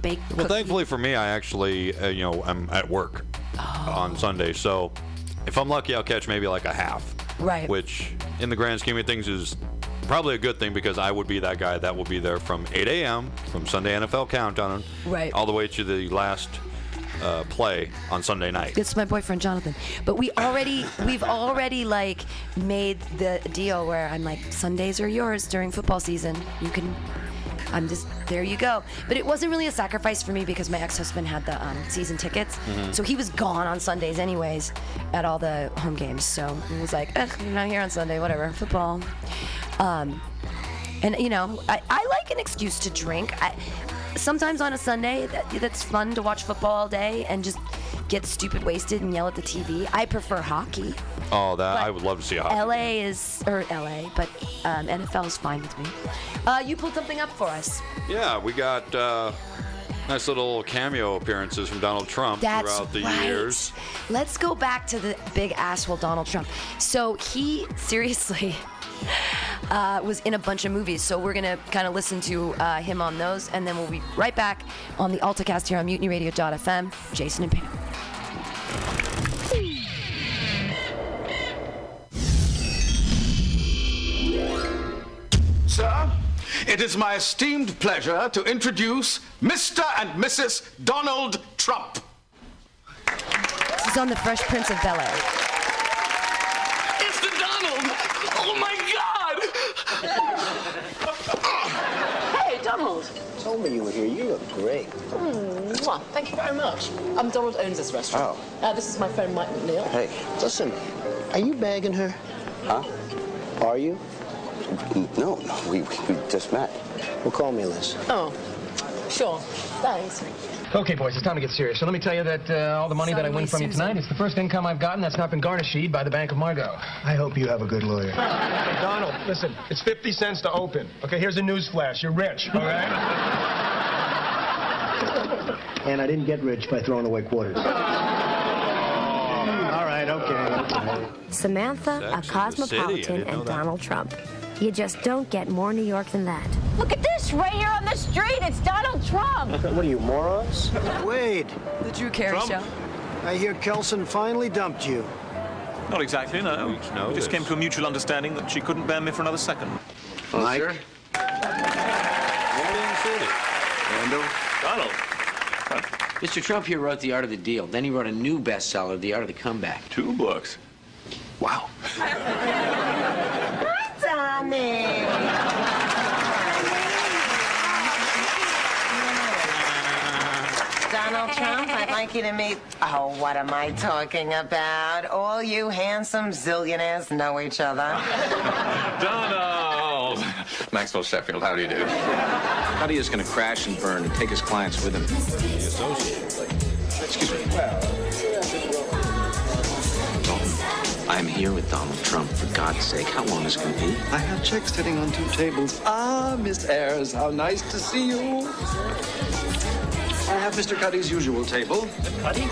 bake. Well, cookies. thankfully for me, I actually, uh, you know, I'm at work Oh. on Sunday, so if I'm lucky, I'll catch maybe like a half. Right. Which, in the grand scheme of things, is probably a good thing because I would be that guy that will be there from 8 a.m. from Sunday NFL Countdown, Right. all the way to the last uh, play on Sunday night. It's my boyfriend Jonathan. But we already we've already like made the deal where I'm like Sundays are yours during football season. You can I'm just there you go. But it wasn't really a sacrifice for me because my ex-husband had the um, season tickets. So he was gone on Sundays anyways at all the home games. So it was like, Ugh, you're not here on Sunday, whatever. Football. Um, and you know, I, I like an excuse to drink. I, sometimes on a Sunday, that, that's fun to watch football all day and just get stupid wasted and yell at the TV. I prefer hockey. Oh, that I would love to see a hockey. LA is or LA, but um, NFL is fine with me. Uh, you pulled something up for us. Yeah, we got uh, nice little cameo appearances from Donald Trump That's throughout the right. years. Let's go back to the big asshole Donald Trump. So he seriously uh, was in a bunch of movies. So we're gonna kind of listen to uh, him on those, and then we'll be right back on the AltaCast here on MutinyRadio.fm. Jason and Pam. Sir, it is my esteemed pleasure to introduce Mr. and Mrs. Donald Trump. This is on the Fresh Prince of Bel Air. It's the Donald! Oh my God! Hey, Donald. Told me you were here. You look great. Mwah, Thank you very much. Um, Donald owns this restaurant. Oh. Uh, this is my friend Mike McNeil. Hey, listen, are you bagging her? Huh? Are you? No, no, we, we just met. Well, call me Liz. Oh, sure. Thanks. Okay, boys, it's time to get serious. So let me tell you that uh, all the money that I win Suddenly, from you tonight is the first income I've gotten that's not been garnished by the Bank of Margot. I hope you have a good lawyer. Hey, Donald, listen, it's 50 cents to open. Okay, here's a news flash. You're rich, all right? And I didn't get rich by throwing away quarters. All right, okay, okay. Samantha, Sex a and the City, I cosmopolitan, and. Donald Trump. You just don't get more New York than that. Look at this right here on the street. It's Donald Trump. What are you, morons? Wade, The Drew Carey Show. I hear Kelson finally dumped you. Not exactly, no. Weeks We just came to a mutual understanding that she couldn't bear me for another second. Mike? Indian City. Randall? Donald. Mr. Trump here wrote The Art of the Deal. Then he wrote a new bestseller, The Art of the Comeback. Two books. Wow. Donald Trump, I'd like you to meet. Oh, what am I talking about? All you handsome zillionaires know each other. Donald! Maxwell Sheffield, how do you do? How do you just gonna crash and burn and take his clients with him? Excuse me. I'm here with Donald Trump, for God's sake. How long is it going to be? I have checks sitting on two tables. Ah, Miss Ayers, how nice to see you. I have Mr. Cuddy's usual table. Cuddy?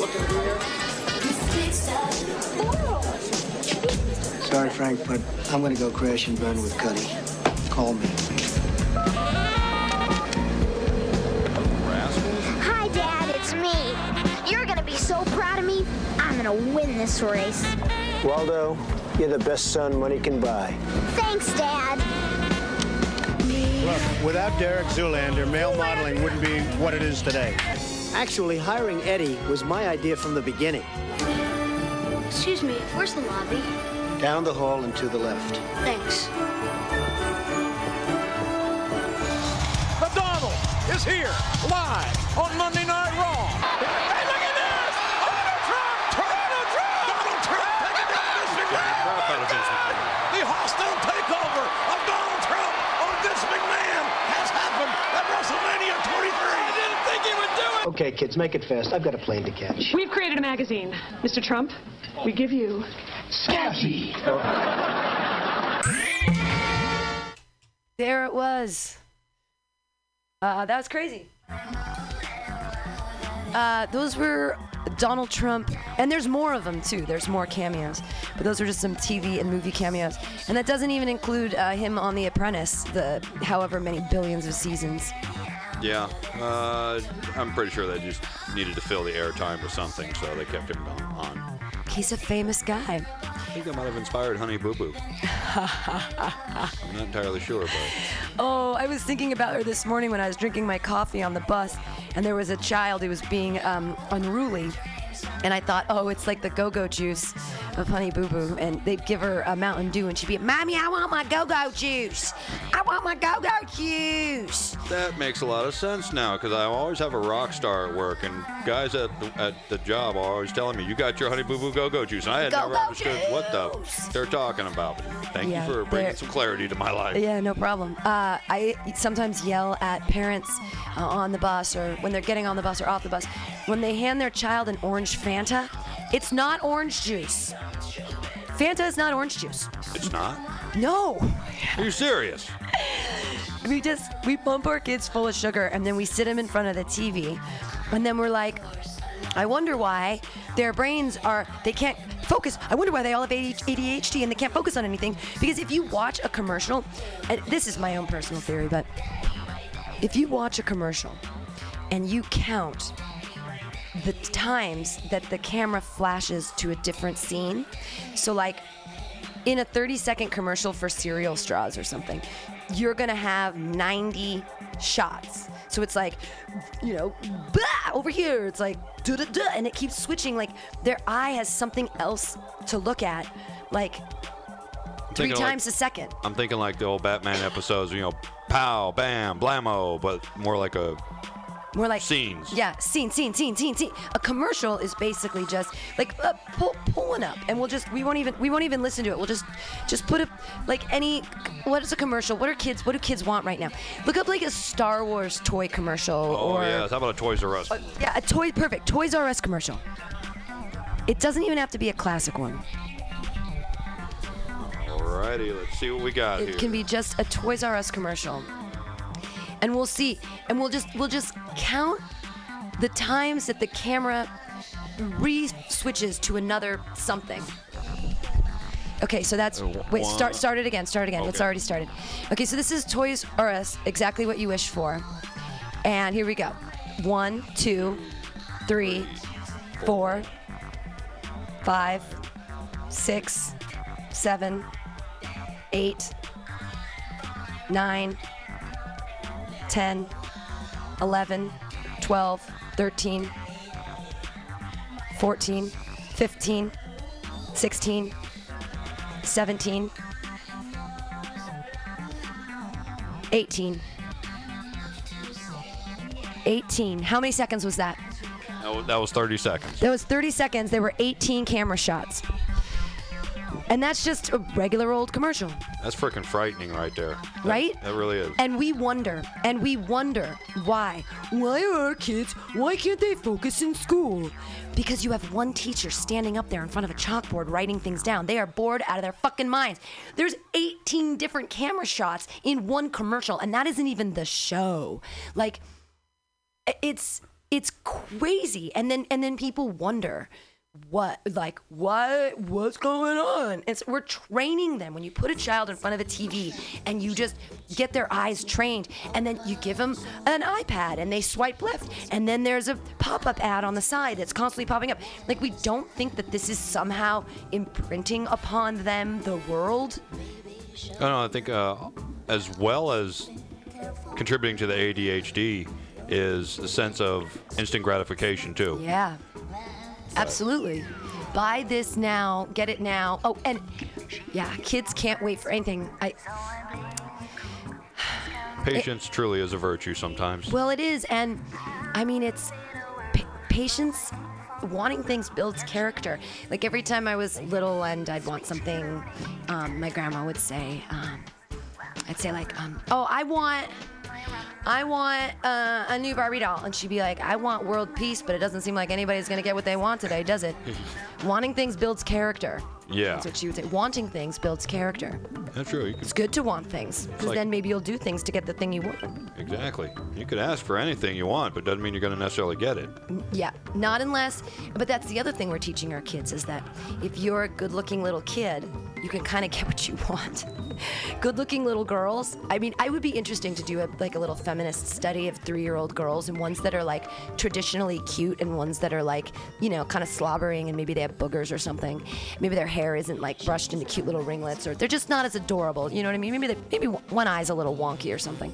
Look at here. Sorry, Frank, but I'm gonna go crash and burn with Cuddy. Call me. Hi, Dad, it's me. You're gonna be so proud of me. I'm gonna win this race. Waldo, you're the best son money can buy. Thanks, Dad. Look, without Derek Zoolander, male modeling wouldn't be what it is today. Actually, hiring Eddie was my idea from the beginning. Excuse me, where's the lobby? Down the hall and to the left. Thanks. McDonald is here, live on Monday Night Raw. Hey, look at this! Donald Trump! Donald Trump! Donald Trump taking down Vince McMahon! The hostile takeover of Donald Trump on Vince McMahon has happened at WrestleMania 23. I didn't think he would do it. Okay, kids, make it fast. I've got a plane to catch. We've created a magazine. Mr. Trump, we give you Scabby. There it was. Uh, that was crazy. Uh, those were Donald Trump, and there's more of them too. There's more cameos, but those are just some TV and movie cameos, and that doesn't even include uh, him on The Apprentice, the however many billions of seasons. Yeah, uh, I'm pretty sure they just needed to fill the airtime or something, so they kept him on. He's a famous guy. I think that might have inspired Honey Boo Boo. I'm not entirely sure, but Oh, I was thinking about her this morning when I was drinking my coffee on the bus, and there was a child who was being um, unruly. And I thought, oh, it's like the go-go juice of Honey Boo Boo, and they'd give her a Mountain Dew, and she'd be, "Mommy, I want my go-go juice. I want my go-go juice." that makes a lot of sense now because I always have a rock star at work, and guys at the, at the job are always telling me, "You got your Honey Boo Boo Go Go juice," and I had never Go-Go understood what the they're talking about. Thank Yeah, you for bringing some clarity to my life. Yeah, no problem. Uh, I sometimes yell at parents uh, on the bus or when they're getting on the bus or off the bus when they hand their child an orange Fanta. It's not orange juice. Fanta is not orange juice. It's not. No. Are you serious? We just we pump our kids full of sugar and then we sit them in front of the TV, and then we're like, I wonder why their brains are they can't focus. I wonder why they all have ADHD and they can't focus on anything. Because if you watch a commercial, and this is my own personal theory, but if you watch a commercial and you count the times that the camera flashes to a different scene, so like in a 30 second commercial for cereal straws or something, you're gonna have 90 shots. So it's like, you know, bah, over here, it's like, da da da, and it keeps switching. Like their eye has something else to look at, like three thinking like- times a second. I'm thinking like the old Batman episodes, you know, pow, bam, blammo, but more like a More like scenes. Yeah, scene, scene, scene, scene, scene. A commercial is basically just like uh, pull, pull one up, and we'll just we won't even we won't even listen to it. We'll just just put up like any what is a commercial? What are kids? What do kids want right now? Look up like a Star Wars toy commercial Oh or yeah, how about a Toys R Us? yeah, a toy perfect Toys R Us commercial. It doesn't even have to be a classic one. Alrighty, let's see what we got here. It can be just a Toys R Us commercial. And we'll see. And we'll just we'll just count the times that the camera re-switches to another something. Okay, so that's Uh, wait, start start it again, start again. It's already started. Okay, so this is Toys R Us, exactly what you wish for. And here we go. One, two, three, four, five, six, seven, eight, nine, 10, 11, 12, 13, 14, 15, 16, 17, 18. 18. How many seconds was that? That was, that was 30 seconds. That was 30 seconds. There were 18 camera shots. And that's just a regular old commercial. That's freaking frightening right there. That- Right? That really is. And we wonder, and we wonder why. Why are our kids, why can't they focus in school? Because you have one teacher standing up there in front of a chalkboard writing things down. They are bored out of their fucking minds. There's 18 different camera shots in one commercial, and that isn't even the show. Like, it's it's crazy and then and then people wonder what like what what's going on and so we're training them when you put a child in front of a tv and you just get their eyes trained and then you give them an ipad and they swipe left and then there's a pop-up ad on the side that's constantly popping up like we don't think that this is somehow imprinting upon them the world I know. I think uh, as well as contributing to the ADHD is the sense of instant gratification too. Yeah. Absolutely. Buy this now, get it now. Oh, and yeah, kids can't wait for anything. I Patience truly is a virtue sometimes. well, it is, and I mean, it's pa- patience. Wanting things builds character. Like every time I was little and I'd want something, um, my grandma would say, um, I'd say like, um, "Oh, I want, I want uh, a new Barbie doll," and she'd be like, "I want world peace," but it doesn't seem like anybody's gonna get what they want today, does it? Wanting things builds character. Yeah. That's what she would say. Wanting things builds character. That's true. Could, It's good to want things, because like- then maybe you'll do things to get the thing you want. exactly. You could ask for anything you want, but doesn't mean you're going to necessarily get it. Yeah, not unless. But that's the other thing we're teaching our kids is that if you're a good-looking little kid, you can kind of get what you want. Good-looking little girls. I mean, I would be interesting to do a, like a little feminist study of three-year-old girls and ones that are like traditionally cute and ones that are like you know kind of slobbering and maybe they have boogers or something. Maybe their hair isn't like brushed into cute little ringlets or they're just not as adorable. You know what I mean? Maybe they, maybe one eye's a little wonky or something.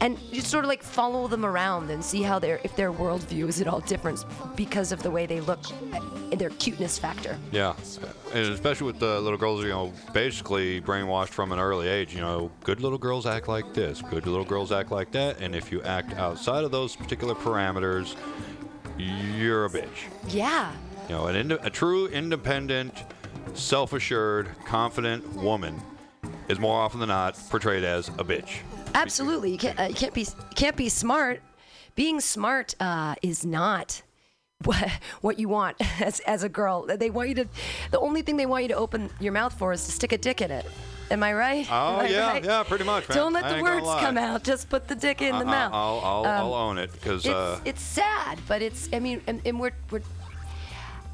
And you sort of like follow them around and see how their if their worldview is at all different because of the way they look, uh, their cuteness factor. Yeah, and especially with the little girls, you know, basically brainwashed from an early age. You know, good little girls act like this, good little girls act like that, and if you act outside of those particular parameters, you're a bitch. Yeah. You know, an a true independent, self-assured, confident woman is more often than not portrayed as a bitch. Absolutely, you can't uh, you can't be you can't be smart. Being smart uh, is not what what you want as as a girl. They want you to. The only thing they want you to open your mouth for is to stick a dick in it. Am I right? Oh I yeah, right? yeah, pretty much, man. Don't let I the words come out. Just put the dick in the I- mouth. I'll, I'll, Um, I'll own it because it's, uh, it's sad, but it's. I mean, and, and we're we're.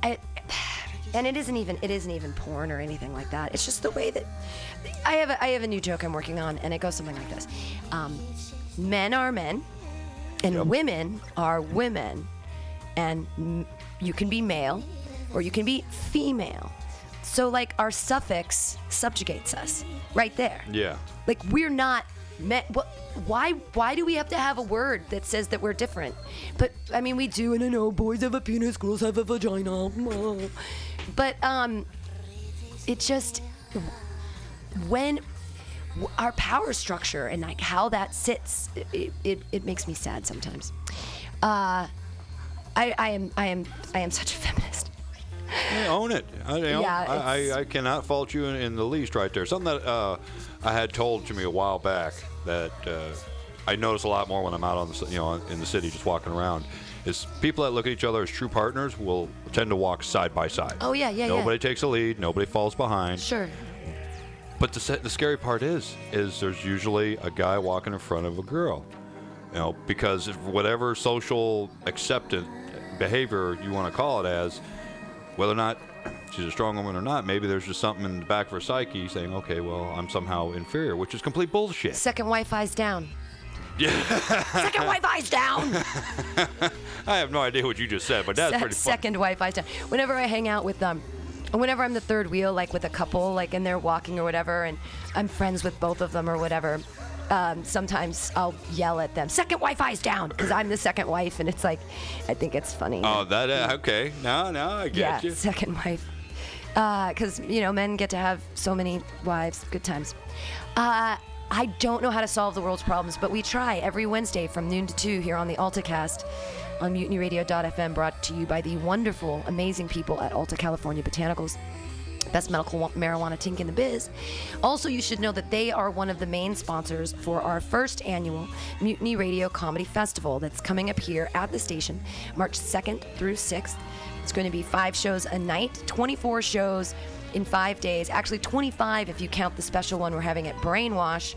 I, and it isn't even it isn't even porn or anything like that. It's just the way that I have a, I have a new joke I'm working on, and it goes something like this: um, Men are men, and women are women, and m- you can be male, or you can be female. So like our suffix subjugates us right there. yeah. Like we're not meant. What? Why? Why do we have to have a word that says that we're different? But I mean, we do, and I know boys have a penis, girls have a vagina. But um, it just when our power structure and like how that sits, it, it, it makes me sad sometimes. Uh, I, I am I am I am such a feminist. Yeah, own it. I, you know, Yeah, I, I, I cannot fault you in, in the least right there. Something that uh, I had told to me a while back that uh, I notice a lot more when I'm out on the you know in the city just walking around is people that look at each other as true partners will tend to walk side by side. Oh yeah, yeah, Nobody takes a lead. Nobody falls behind. Sure. But the, the scary part is, is there's usually a guy walking in front of a girl. You know, because whatever social accepted behavior you want to call it as, whether or not she's a strong woman or not, maybe there's just something in the back of her psyche saying, okay, well, I'm somehow inferior, which is complete bullshit. Second Wi-Fi's down. Yeah. Second Wi-Fi's down. I have no idea what you just said, but that's Se- pretty funny. second Wi-Fi down. Whenever I hang out with them, whenever I'm the third wheel, like with a couple, like and they're walking or whatever, and I'm friends with both of them or whatever. Um, sometimes I'll yell at them, second Wi-Fi's down, because I'm the second wife, and it's like, I think it's funny. Oh, that, uh, okay. No, no, I get yeah, you. second wife. Because, you know, men get to have so many wives. Good times. Uh, I don't know how to solve the world's problems, but we try every Wednesday from noon to 2 here on the AltaCast on mutinyradio.fm, brought to you by the wonderful, amazing people at Alta California Botanicals. Best medical marijuana tink in the biz. Also, you should know that they are one of the main sponsors for our first annual Mutiny Radio Comedy Festival that's coming up here at the station March 2nd through 6th. It's going to be five shows a night, 24 shows in five days. Actually, 25 if you count the special one we're having at Brainwash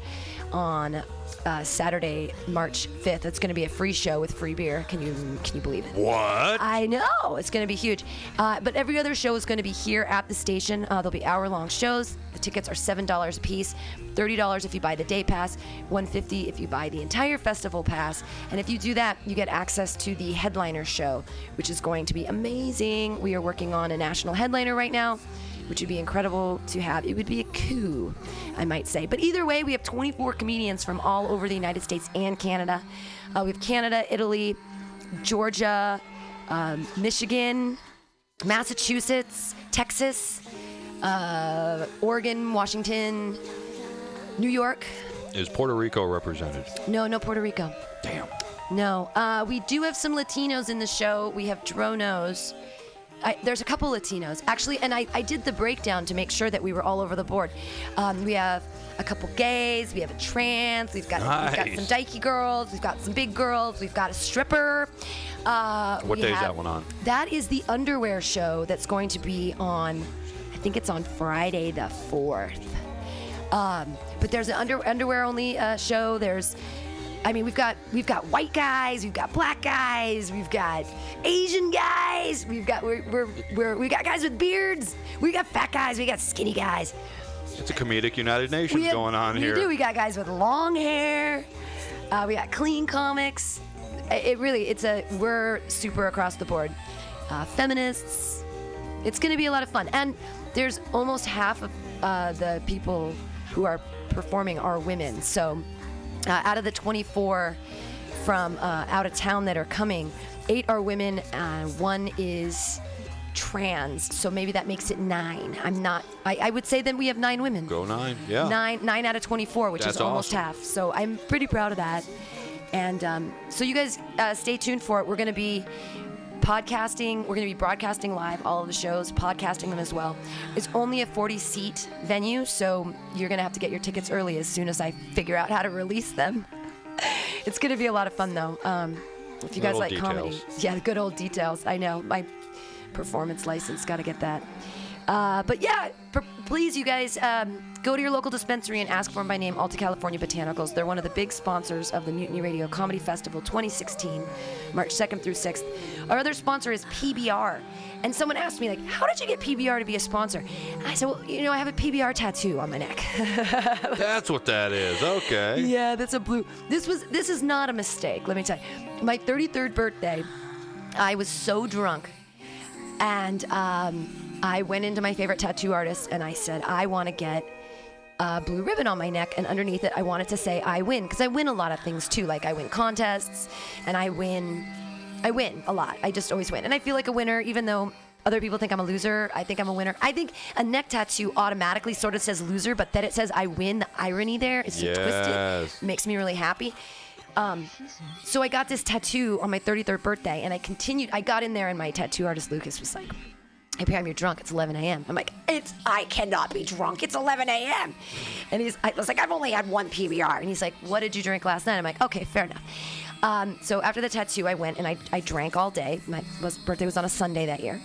on uh, Saturday, March 5th. It's going to be a free show with free beer. Can you can you believe it? What? I know it's going to be huge. Uh, but every other show is going to be here at the station. Uh, there'll be hour-long shows. The tickets are seven dollars a piece, thirty dollars if you buy the day pass, one fifty if you buy the entire festival pass. And if you do that, you get access to the headliner show, which is going to be amazing. We are working on a national headliner right now. Which would be incredible to have. It would be a coup, I might say. But either way, we have 24 comedians from all over the United States and Canada. Uh, we have Canada, Italy, Georgia, um, Michigan, Massachusetts, Texas, uh, Oregon, Washington, New York. Is Puerto Rico represented? No, no Puerto Rico. Damn. No. Uh, we do have some Latinos in the show. We have Dronos. I, there's a couple Latinos actually, and I, I did the breakdown to make sure that we were all over the board. Um, we have a couple gays, we have a trans, we've got we've got some dykey girls, we've got some big girls, we've got a stripper. Uh, What day is that one on? That is the underwear show that's going to be on. I think it's on Friday the fourth. Um, but there's an under, underwear only uh, show. There's, I mean, we've got we've got white guys, we've got black guys, we've got Asian guys, we've got we're, we're, we're we got guys with beards, we got fat guys, we got skinny guys. It's a comedic United Nations have- going on we here. We do. We got guys with long hair. Uh, we got clean comics. It, it really, it's a we're super across the board. Uh, feminists. It's going to be a lot of fun, and there's almost half of uh, the people who are performing are women. So, uh, out of the 24 from uh, out of town that are coming, eight are women, and one is trans. So maybe that makes it nine. I'm not. I, I would say then we have nine women. Go nine. Yeah. Nine, nine out of 24, which That's is almost awesome. half. So I'm pretty proud of that. And um, so you guys uh, stay tuned for it. We're going to be podcasting. We're going to be broadcasting live all of the shows, podcasting them as well. It's only a 40 seat venue, so you're going to have to get your tickets early as soon as I figure out how to release them. it's going to be a lot of fun though. Um, if you guys Little like comedy, yeah, the good old details. I know my performance license, got to get that. Uh, but yeah, p- please, you guys, um, go to your local dispensary and ask for them by name, Alta California Botanicals. They're one of the big sponsors of the Mutiny Radio Comedy Festival 2016, March 2nd through 6th. Our other sponsor is PBR. And someone asked me, like, how did you get PBR to be a sponsor? And I said, well, you know, I have a PBR tattoo on my neck. That's what that is. Okay. Yeah, that's a blue. This was this is not a mistake. Let me tell you. My 33rd birthday, I was so drunk, and um, I went into my favorite tattoo artist and I said, I want to get a blue ribbon on my neck, and underneath it, I wanted to say I win because I win a lot of things too. Like I win contests, and I win, I win a lot. I just always win, and I feel like a winner, even though. Other people think I'm a loser. I think I'm a winner. I think a neck tattoo automatically sort of says loser, but then it says I win. The irony there is so Yes. twisted makes me really happy. Um, so I got this tattoo on my 33rd birthday, and I continued. I got in there, and my tattoo artist Lucas was like, "Hey Pam, you're drunk. It's 11 a.m." I'm like, "It's I cannot be drunk. It's 11 a.m." And he's, I was like, "I've only had one PBR," and he's like, "What did you drink last night?" I'm like, "Okay, fair enough." Um, so after the tattoo, I went and I, I drank all day. My birthday was on a Sunday that year,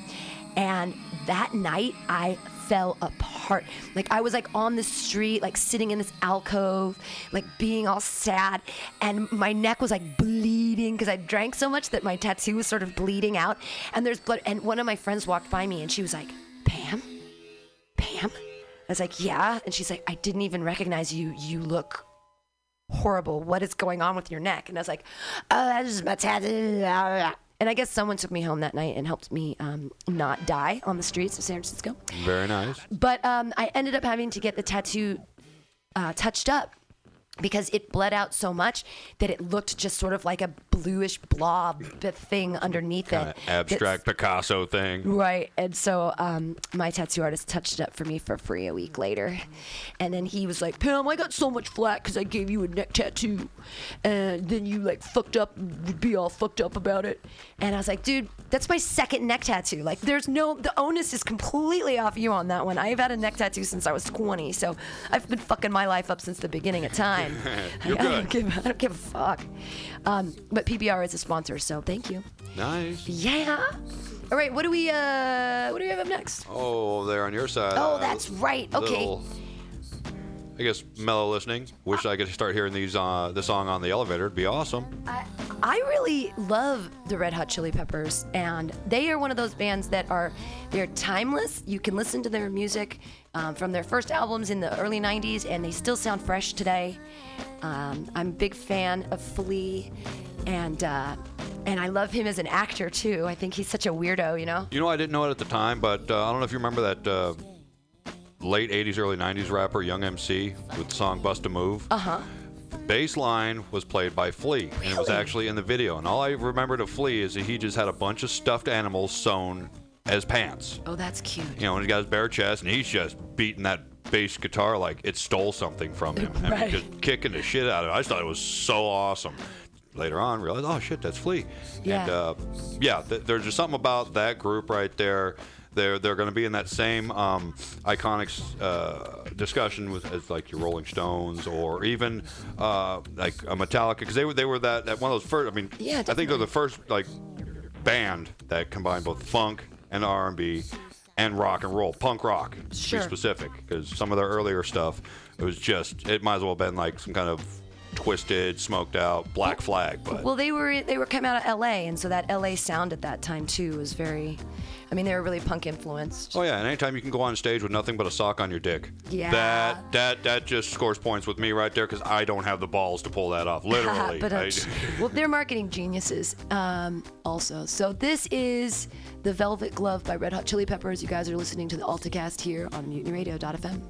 and that night I fell apart. Like I was like on the street, like sitting in this alcove, like being all sad, and my neck was like bleeding because I drank so much that my tattoo was sort of bleeding out, and there's blood. And one of my friends walked by me, and she was like, "Pam, Pam." I was like, "Yeah," and she's like, "I didn't even recognize you. You look." Horrible. What is going on with your neck? And I was like, oh, that's just my tattoo. And I guess someone took me home that night and helped me um, not die on the streets of San Francisco. Very nice. But um, I ended up having to get the tattoo uh, touched up because it bled out so much that it looked just sort of like a bluish blob thing underneath Kind it. abstract Picasso thing. Right. And so um, my tattoo artist touched it up for me for free a week later. And then he was like, Pam, I got so much flack because I gave you a neck tattoo. And then you like fucked up, would be all fucked up about it. And I was like, dude, that's my second neck tattoo. Like, there's no, the onus is completely off you on that one. I've had a neck tattoo since I was 20. So I've been fucking my life up since the beginning of time. You're I, I don't give, I don't give a fuck. Um, but PBR is a sponsor, so thank you. Nice. Yeah. All right, what do we uh what do we have up next? Oh, there on your side. Oh, uh, that's right. Okay. I guess mellow listening. Wish I could start hearing these uh, the song on the elevator. It'd be awesome. I really love the Red Hot Chili Peppers, and they are one of those bands that are they're timeless. You can listen to their music um, from their first albums in the early '90s, and they still sound fresh today. Um, I'm a big fan of Flea, and uh, and I love him as an actor too. I think he's such a weirdo, you know. You know, I didn't know it at the time, but uh, I don't know if you remember that uh, late '80s, early '90s rapper Young MC with the song "Bust a Move." Uh huh. The bass line was played by Flea, and it was actually in the video. And all I remembered of Flea is that he just had a bunch of stuffed animals sewn as pants. Oh, that's cute. You know, and he's got his bare chest, and he's just beating that bass guitar like it stole something from him. I Right. mean, just kicking the shit out of it. I just thought it was so awesome. Later on, realized, oh shit, that's Flea. Yeah. And uh, yeah, th- there's just something about that group right there. They're they're going to be in that same um, iconic uh, discussion with as like your Rolling Stones or even uh, like a Metallica because they were they were that, that one of those first. I mean, Yeah, I think they're the first like band that combined both funk and R&B and rock and roll, punk rock to be specific. Because some of their earlier stuff, it was just it might as well have been like some kind of twisted, smoked out Black Flag. But Well, they were they were coming out of L.A. and so that L.A. sound at that time too was very. I mean, they were really punk influenced. oh yeah, and anytime you can go on stage with nothing but a sock on your dick, Yeah. that that that just scores points with me right there because I don't have the balls to pull that off. Literally. but uh, I- well, they're marketing geniuses um, also. So this is the Velvet Glove by Red Hot Chili Peppers. You guys are listening to the AltaCast here on MutinyRadio.fm.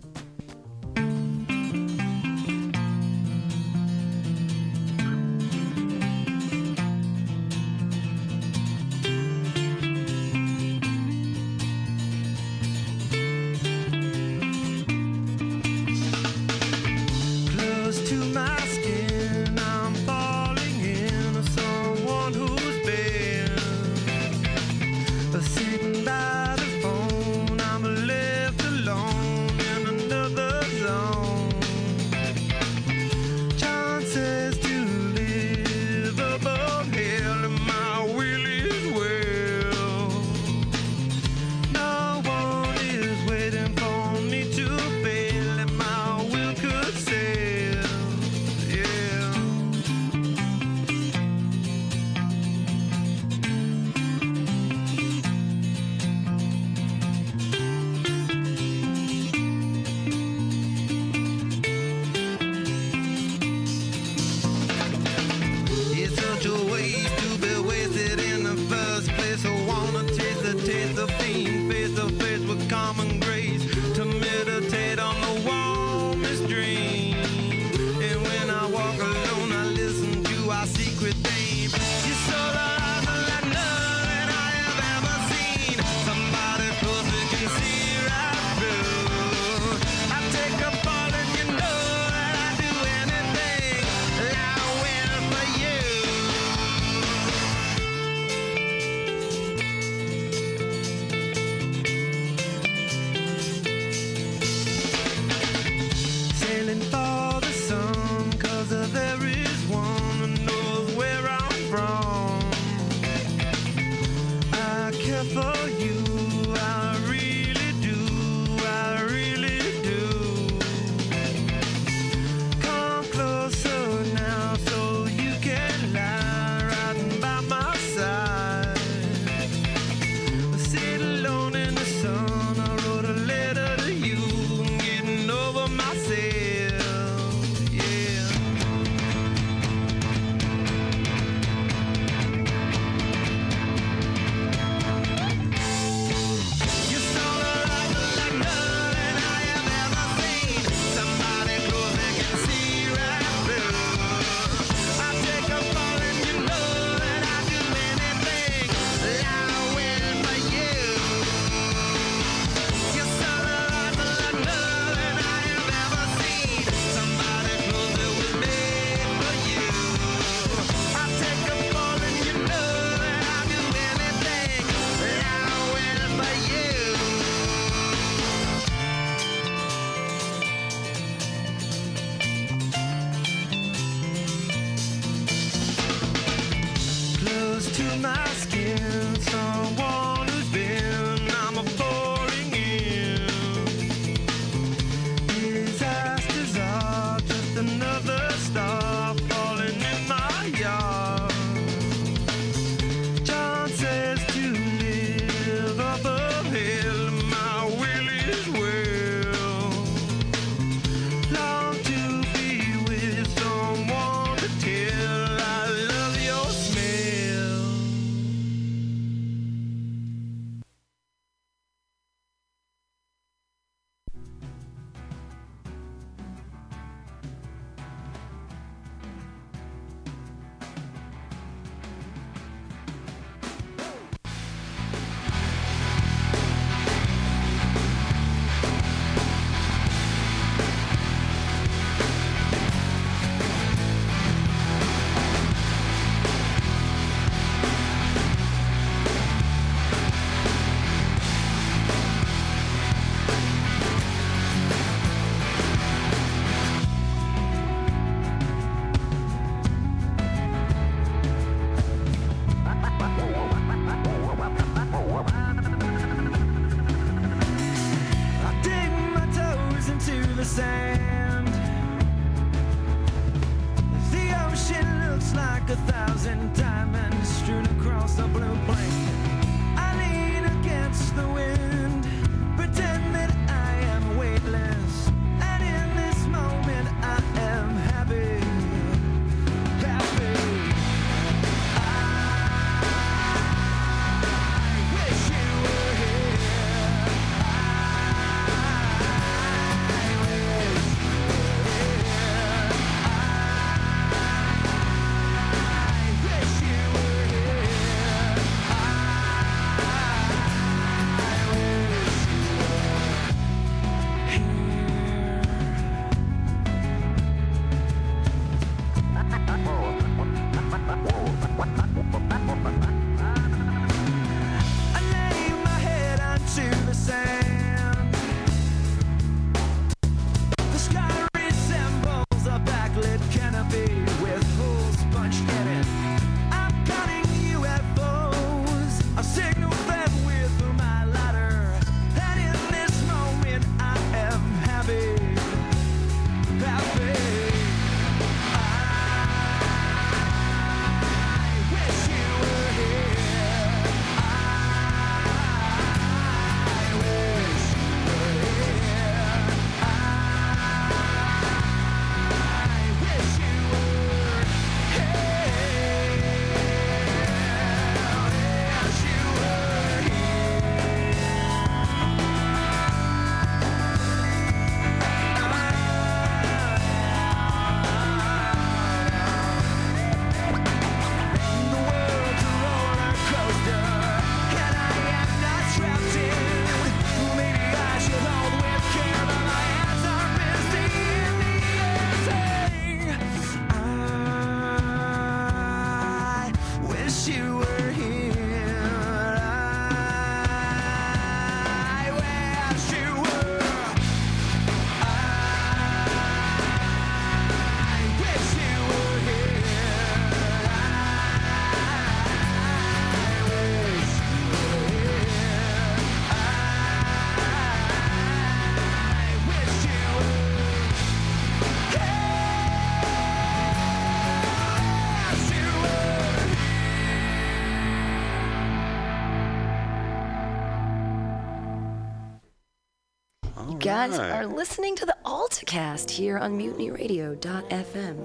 guys right. are listening to the AltaCast here on MutinyRadio.fm.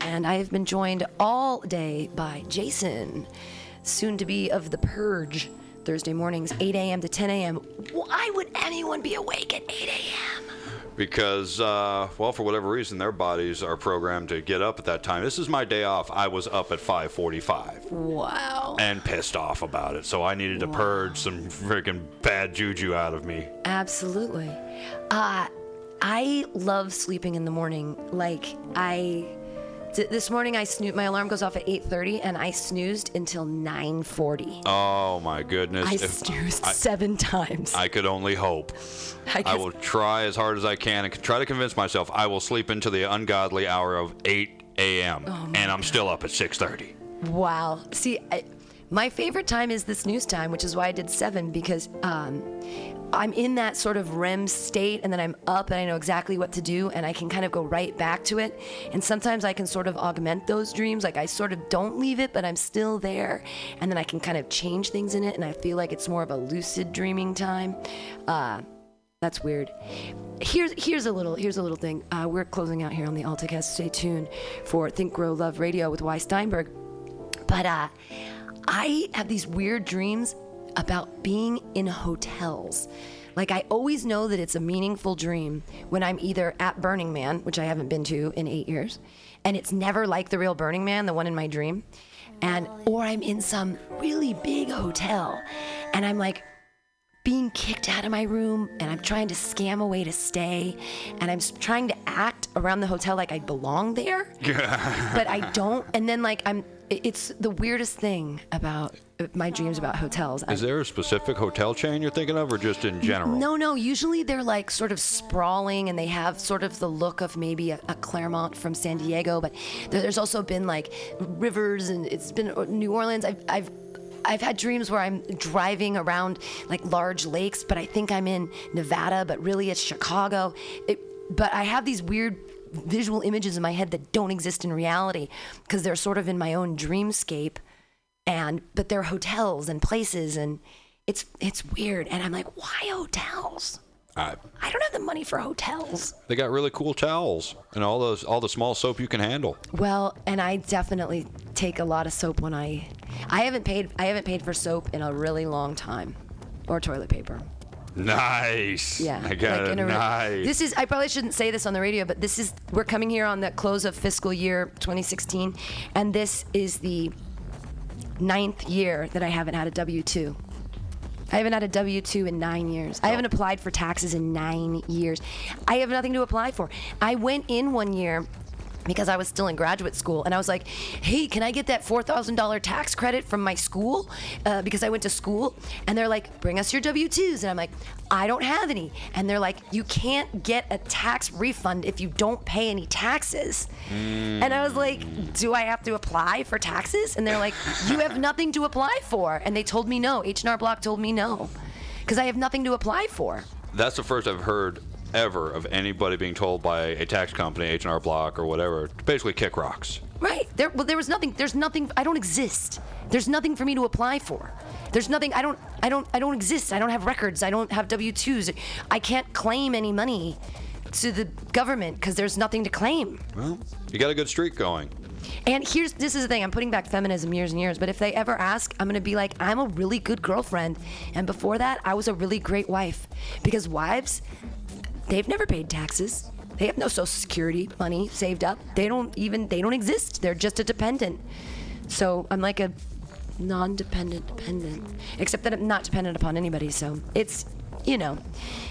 And I have been joined all day by Jason, soon to be of The Purge, Thursday mornings, 8 a.m. to 10 a.m. Why would anyone be awake at 8 a.m.? Because, uh, well, for whatever reason, their bodies are programmed to get up at that time. This is my day off. I was up at 5:45 Wow. and pissed off about it, so I needed to purge some freaking bad juju out of me. Absolutely. Uh, I love sleeping in the morning. Like I, this morning I snoozed. My alarm goes off at 8:30, and I snoozed until 9:40. Oh my goodness! I If snoozed I, seven times. I could only hope. I I will try as hard as I can and try to convince myself I will sleep into the ungodly hour of 8 a.m. Oh and I'm still up at 6:30. Wow. See, I, my favorite time is this news time, which is why I did seven because um, I'm in that sort of REM state, and then I'm up and I know exactly what to do, and I can kind of go right back to it. And sometimes I can sort of augment those dreams, like I sort of don't leave it, but I'm still there, and then I can kind of change things in it, and I feel like it's more of a lucid dreaming time. Uh, that's weird. Here's here's a little here's a little thing. Uh, we're closing out here on the AltaCast. Stay tuned for Think Grow Love Radio with Y Steinberg. But uh, I have these weird dreams about being in hotels. Like I always know that it's a meaningful dream when I'm either at Burning Man, which I haven't been to in eight years, and it's never like the real Burning Man, the one in my dream, and or I'm in some really big hotel, and I'm like being kicked out of my room and I'm trying to scam a way to stay and I'm trying to act around the hotel like I belong there but I don't and then like I'm it's the weirdest thing about uh, my dreams about hotels Is there a specific hotel chain you're thinking of, or just in general? no, no. Usually they're like sort of sprawling and they have sort of the look of maybe a, a Claremont from San Diego. But there- there's also been like rivers and it's been uh, New Orleans. I've, I've I've had dreams where I'm driving around like large lakes, but I think I'm in Nevada, but really it's Chicago. It, but I have these weird visual images in my head that don't exist in reality because they're sort of in my own dreamscape and but they're hotels and places and it's it's weird and i'm like why hotels I, i don't have the money for hotels they got really cool towels and all those all the small soap you can handle. well and i definitely take a lot of soap when i i haven't paid i haven't paid for soap in a really long time or toilet paper Nice. yeah I got like it. in a re- nice. this is i probably shouldn't say this on the radio but this is we're coming here on the close of fiscal year 2016 and this is the ninth year that i haven't had a w2 I haven't had a W 2 in nine years. I haven't applied for taxes in nine years. I have nothing to apply for. I went in one year because I was still in graduate school and I was like, hey, can I get that $4,000 tax credit from my school? Uh, because I went to school. And they're like, bring us your W 2s. And I'm like, I don't have any. And they're like, you can't get a tax refund if you don't pay any taxes. And I was like, do I have to apply for taxes? And they're like, you have nothing to apply for. And they told me no. H&R Block told me no. Because I have nothing to apply for. That's the first I've heard ever of anybody being told by a tax company, H&R Block or whatever, to basically kick rocks. Right. There well there was nothing there's nothing I don't exist. There's nothing for me to apply for. There's nothing I don't I don't I don't exist. I don't have records. I don't have W2s. I can't claim any money to the government because there's nothing to claim. Well, you got a good streak going. And here's this is the thing. I'm putting back feminism years and years, but if they ever ask, I'm going to be like, I'm a really good girlfriend, and before that, I was a really great wife because wives, they've never paid taxes. They have no social security money saved up. They don't even they don't exist. They're just a dependent. So I'm like a non-dependent dependent, except that I'm not dependent upon anybody. So it's you know.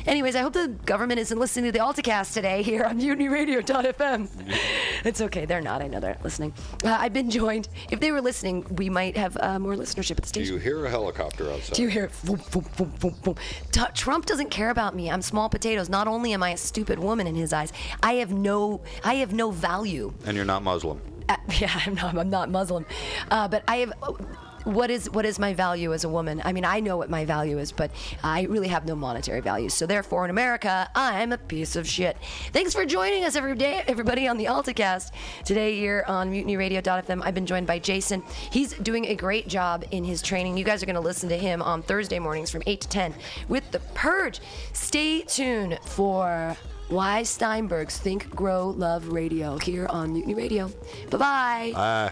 Anyways, I hope the government isn't listening to the AltaCast today here on MutinyRadio.fm. It's okay. They're not. I know they're listening. Uh, I've been joined. If they were listening, we might have uh, more listenership at the station. Do you hear a helicopter outside? Do you hear it? T- Trump doesn't care about me. I'm small potatoes. Not only am I a stupid woman in his eyes, I have no, I have no value. And you're not Muslim. Uh, yeah, I'm not. I'm not Muslim, uh, but I have. What is what is my value as a woman? I mean, I know what my value is, but I really have no monetary value. So therefore, in America, I'm a piece of shit. Thanks for joining us every day, everybody, on the AltaCast today here on MutinyRadio.fm. I've been joined by Jason. He's doing a great job in his training. You guys are going to listen to him on Thursday mornings from eight to ten with the Purge. Stay tuned for. Why Steinberg's Think, Grow, Love Radio here on Mutiny Radio. Bye-bye. bye.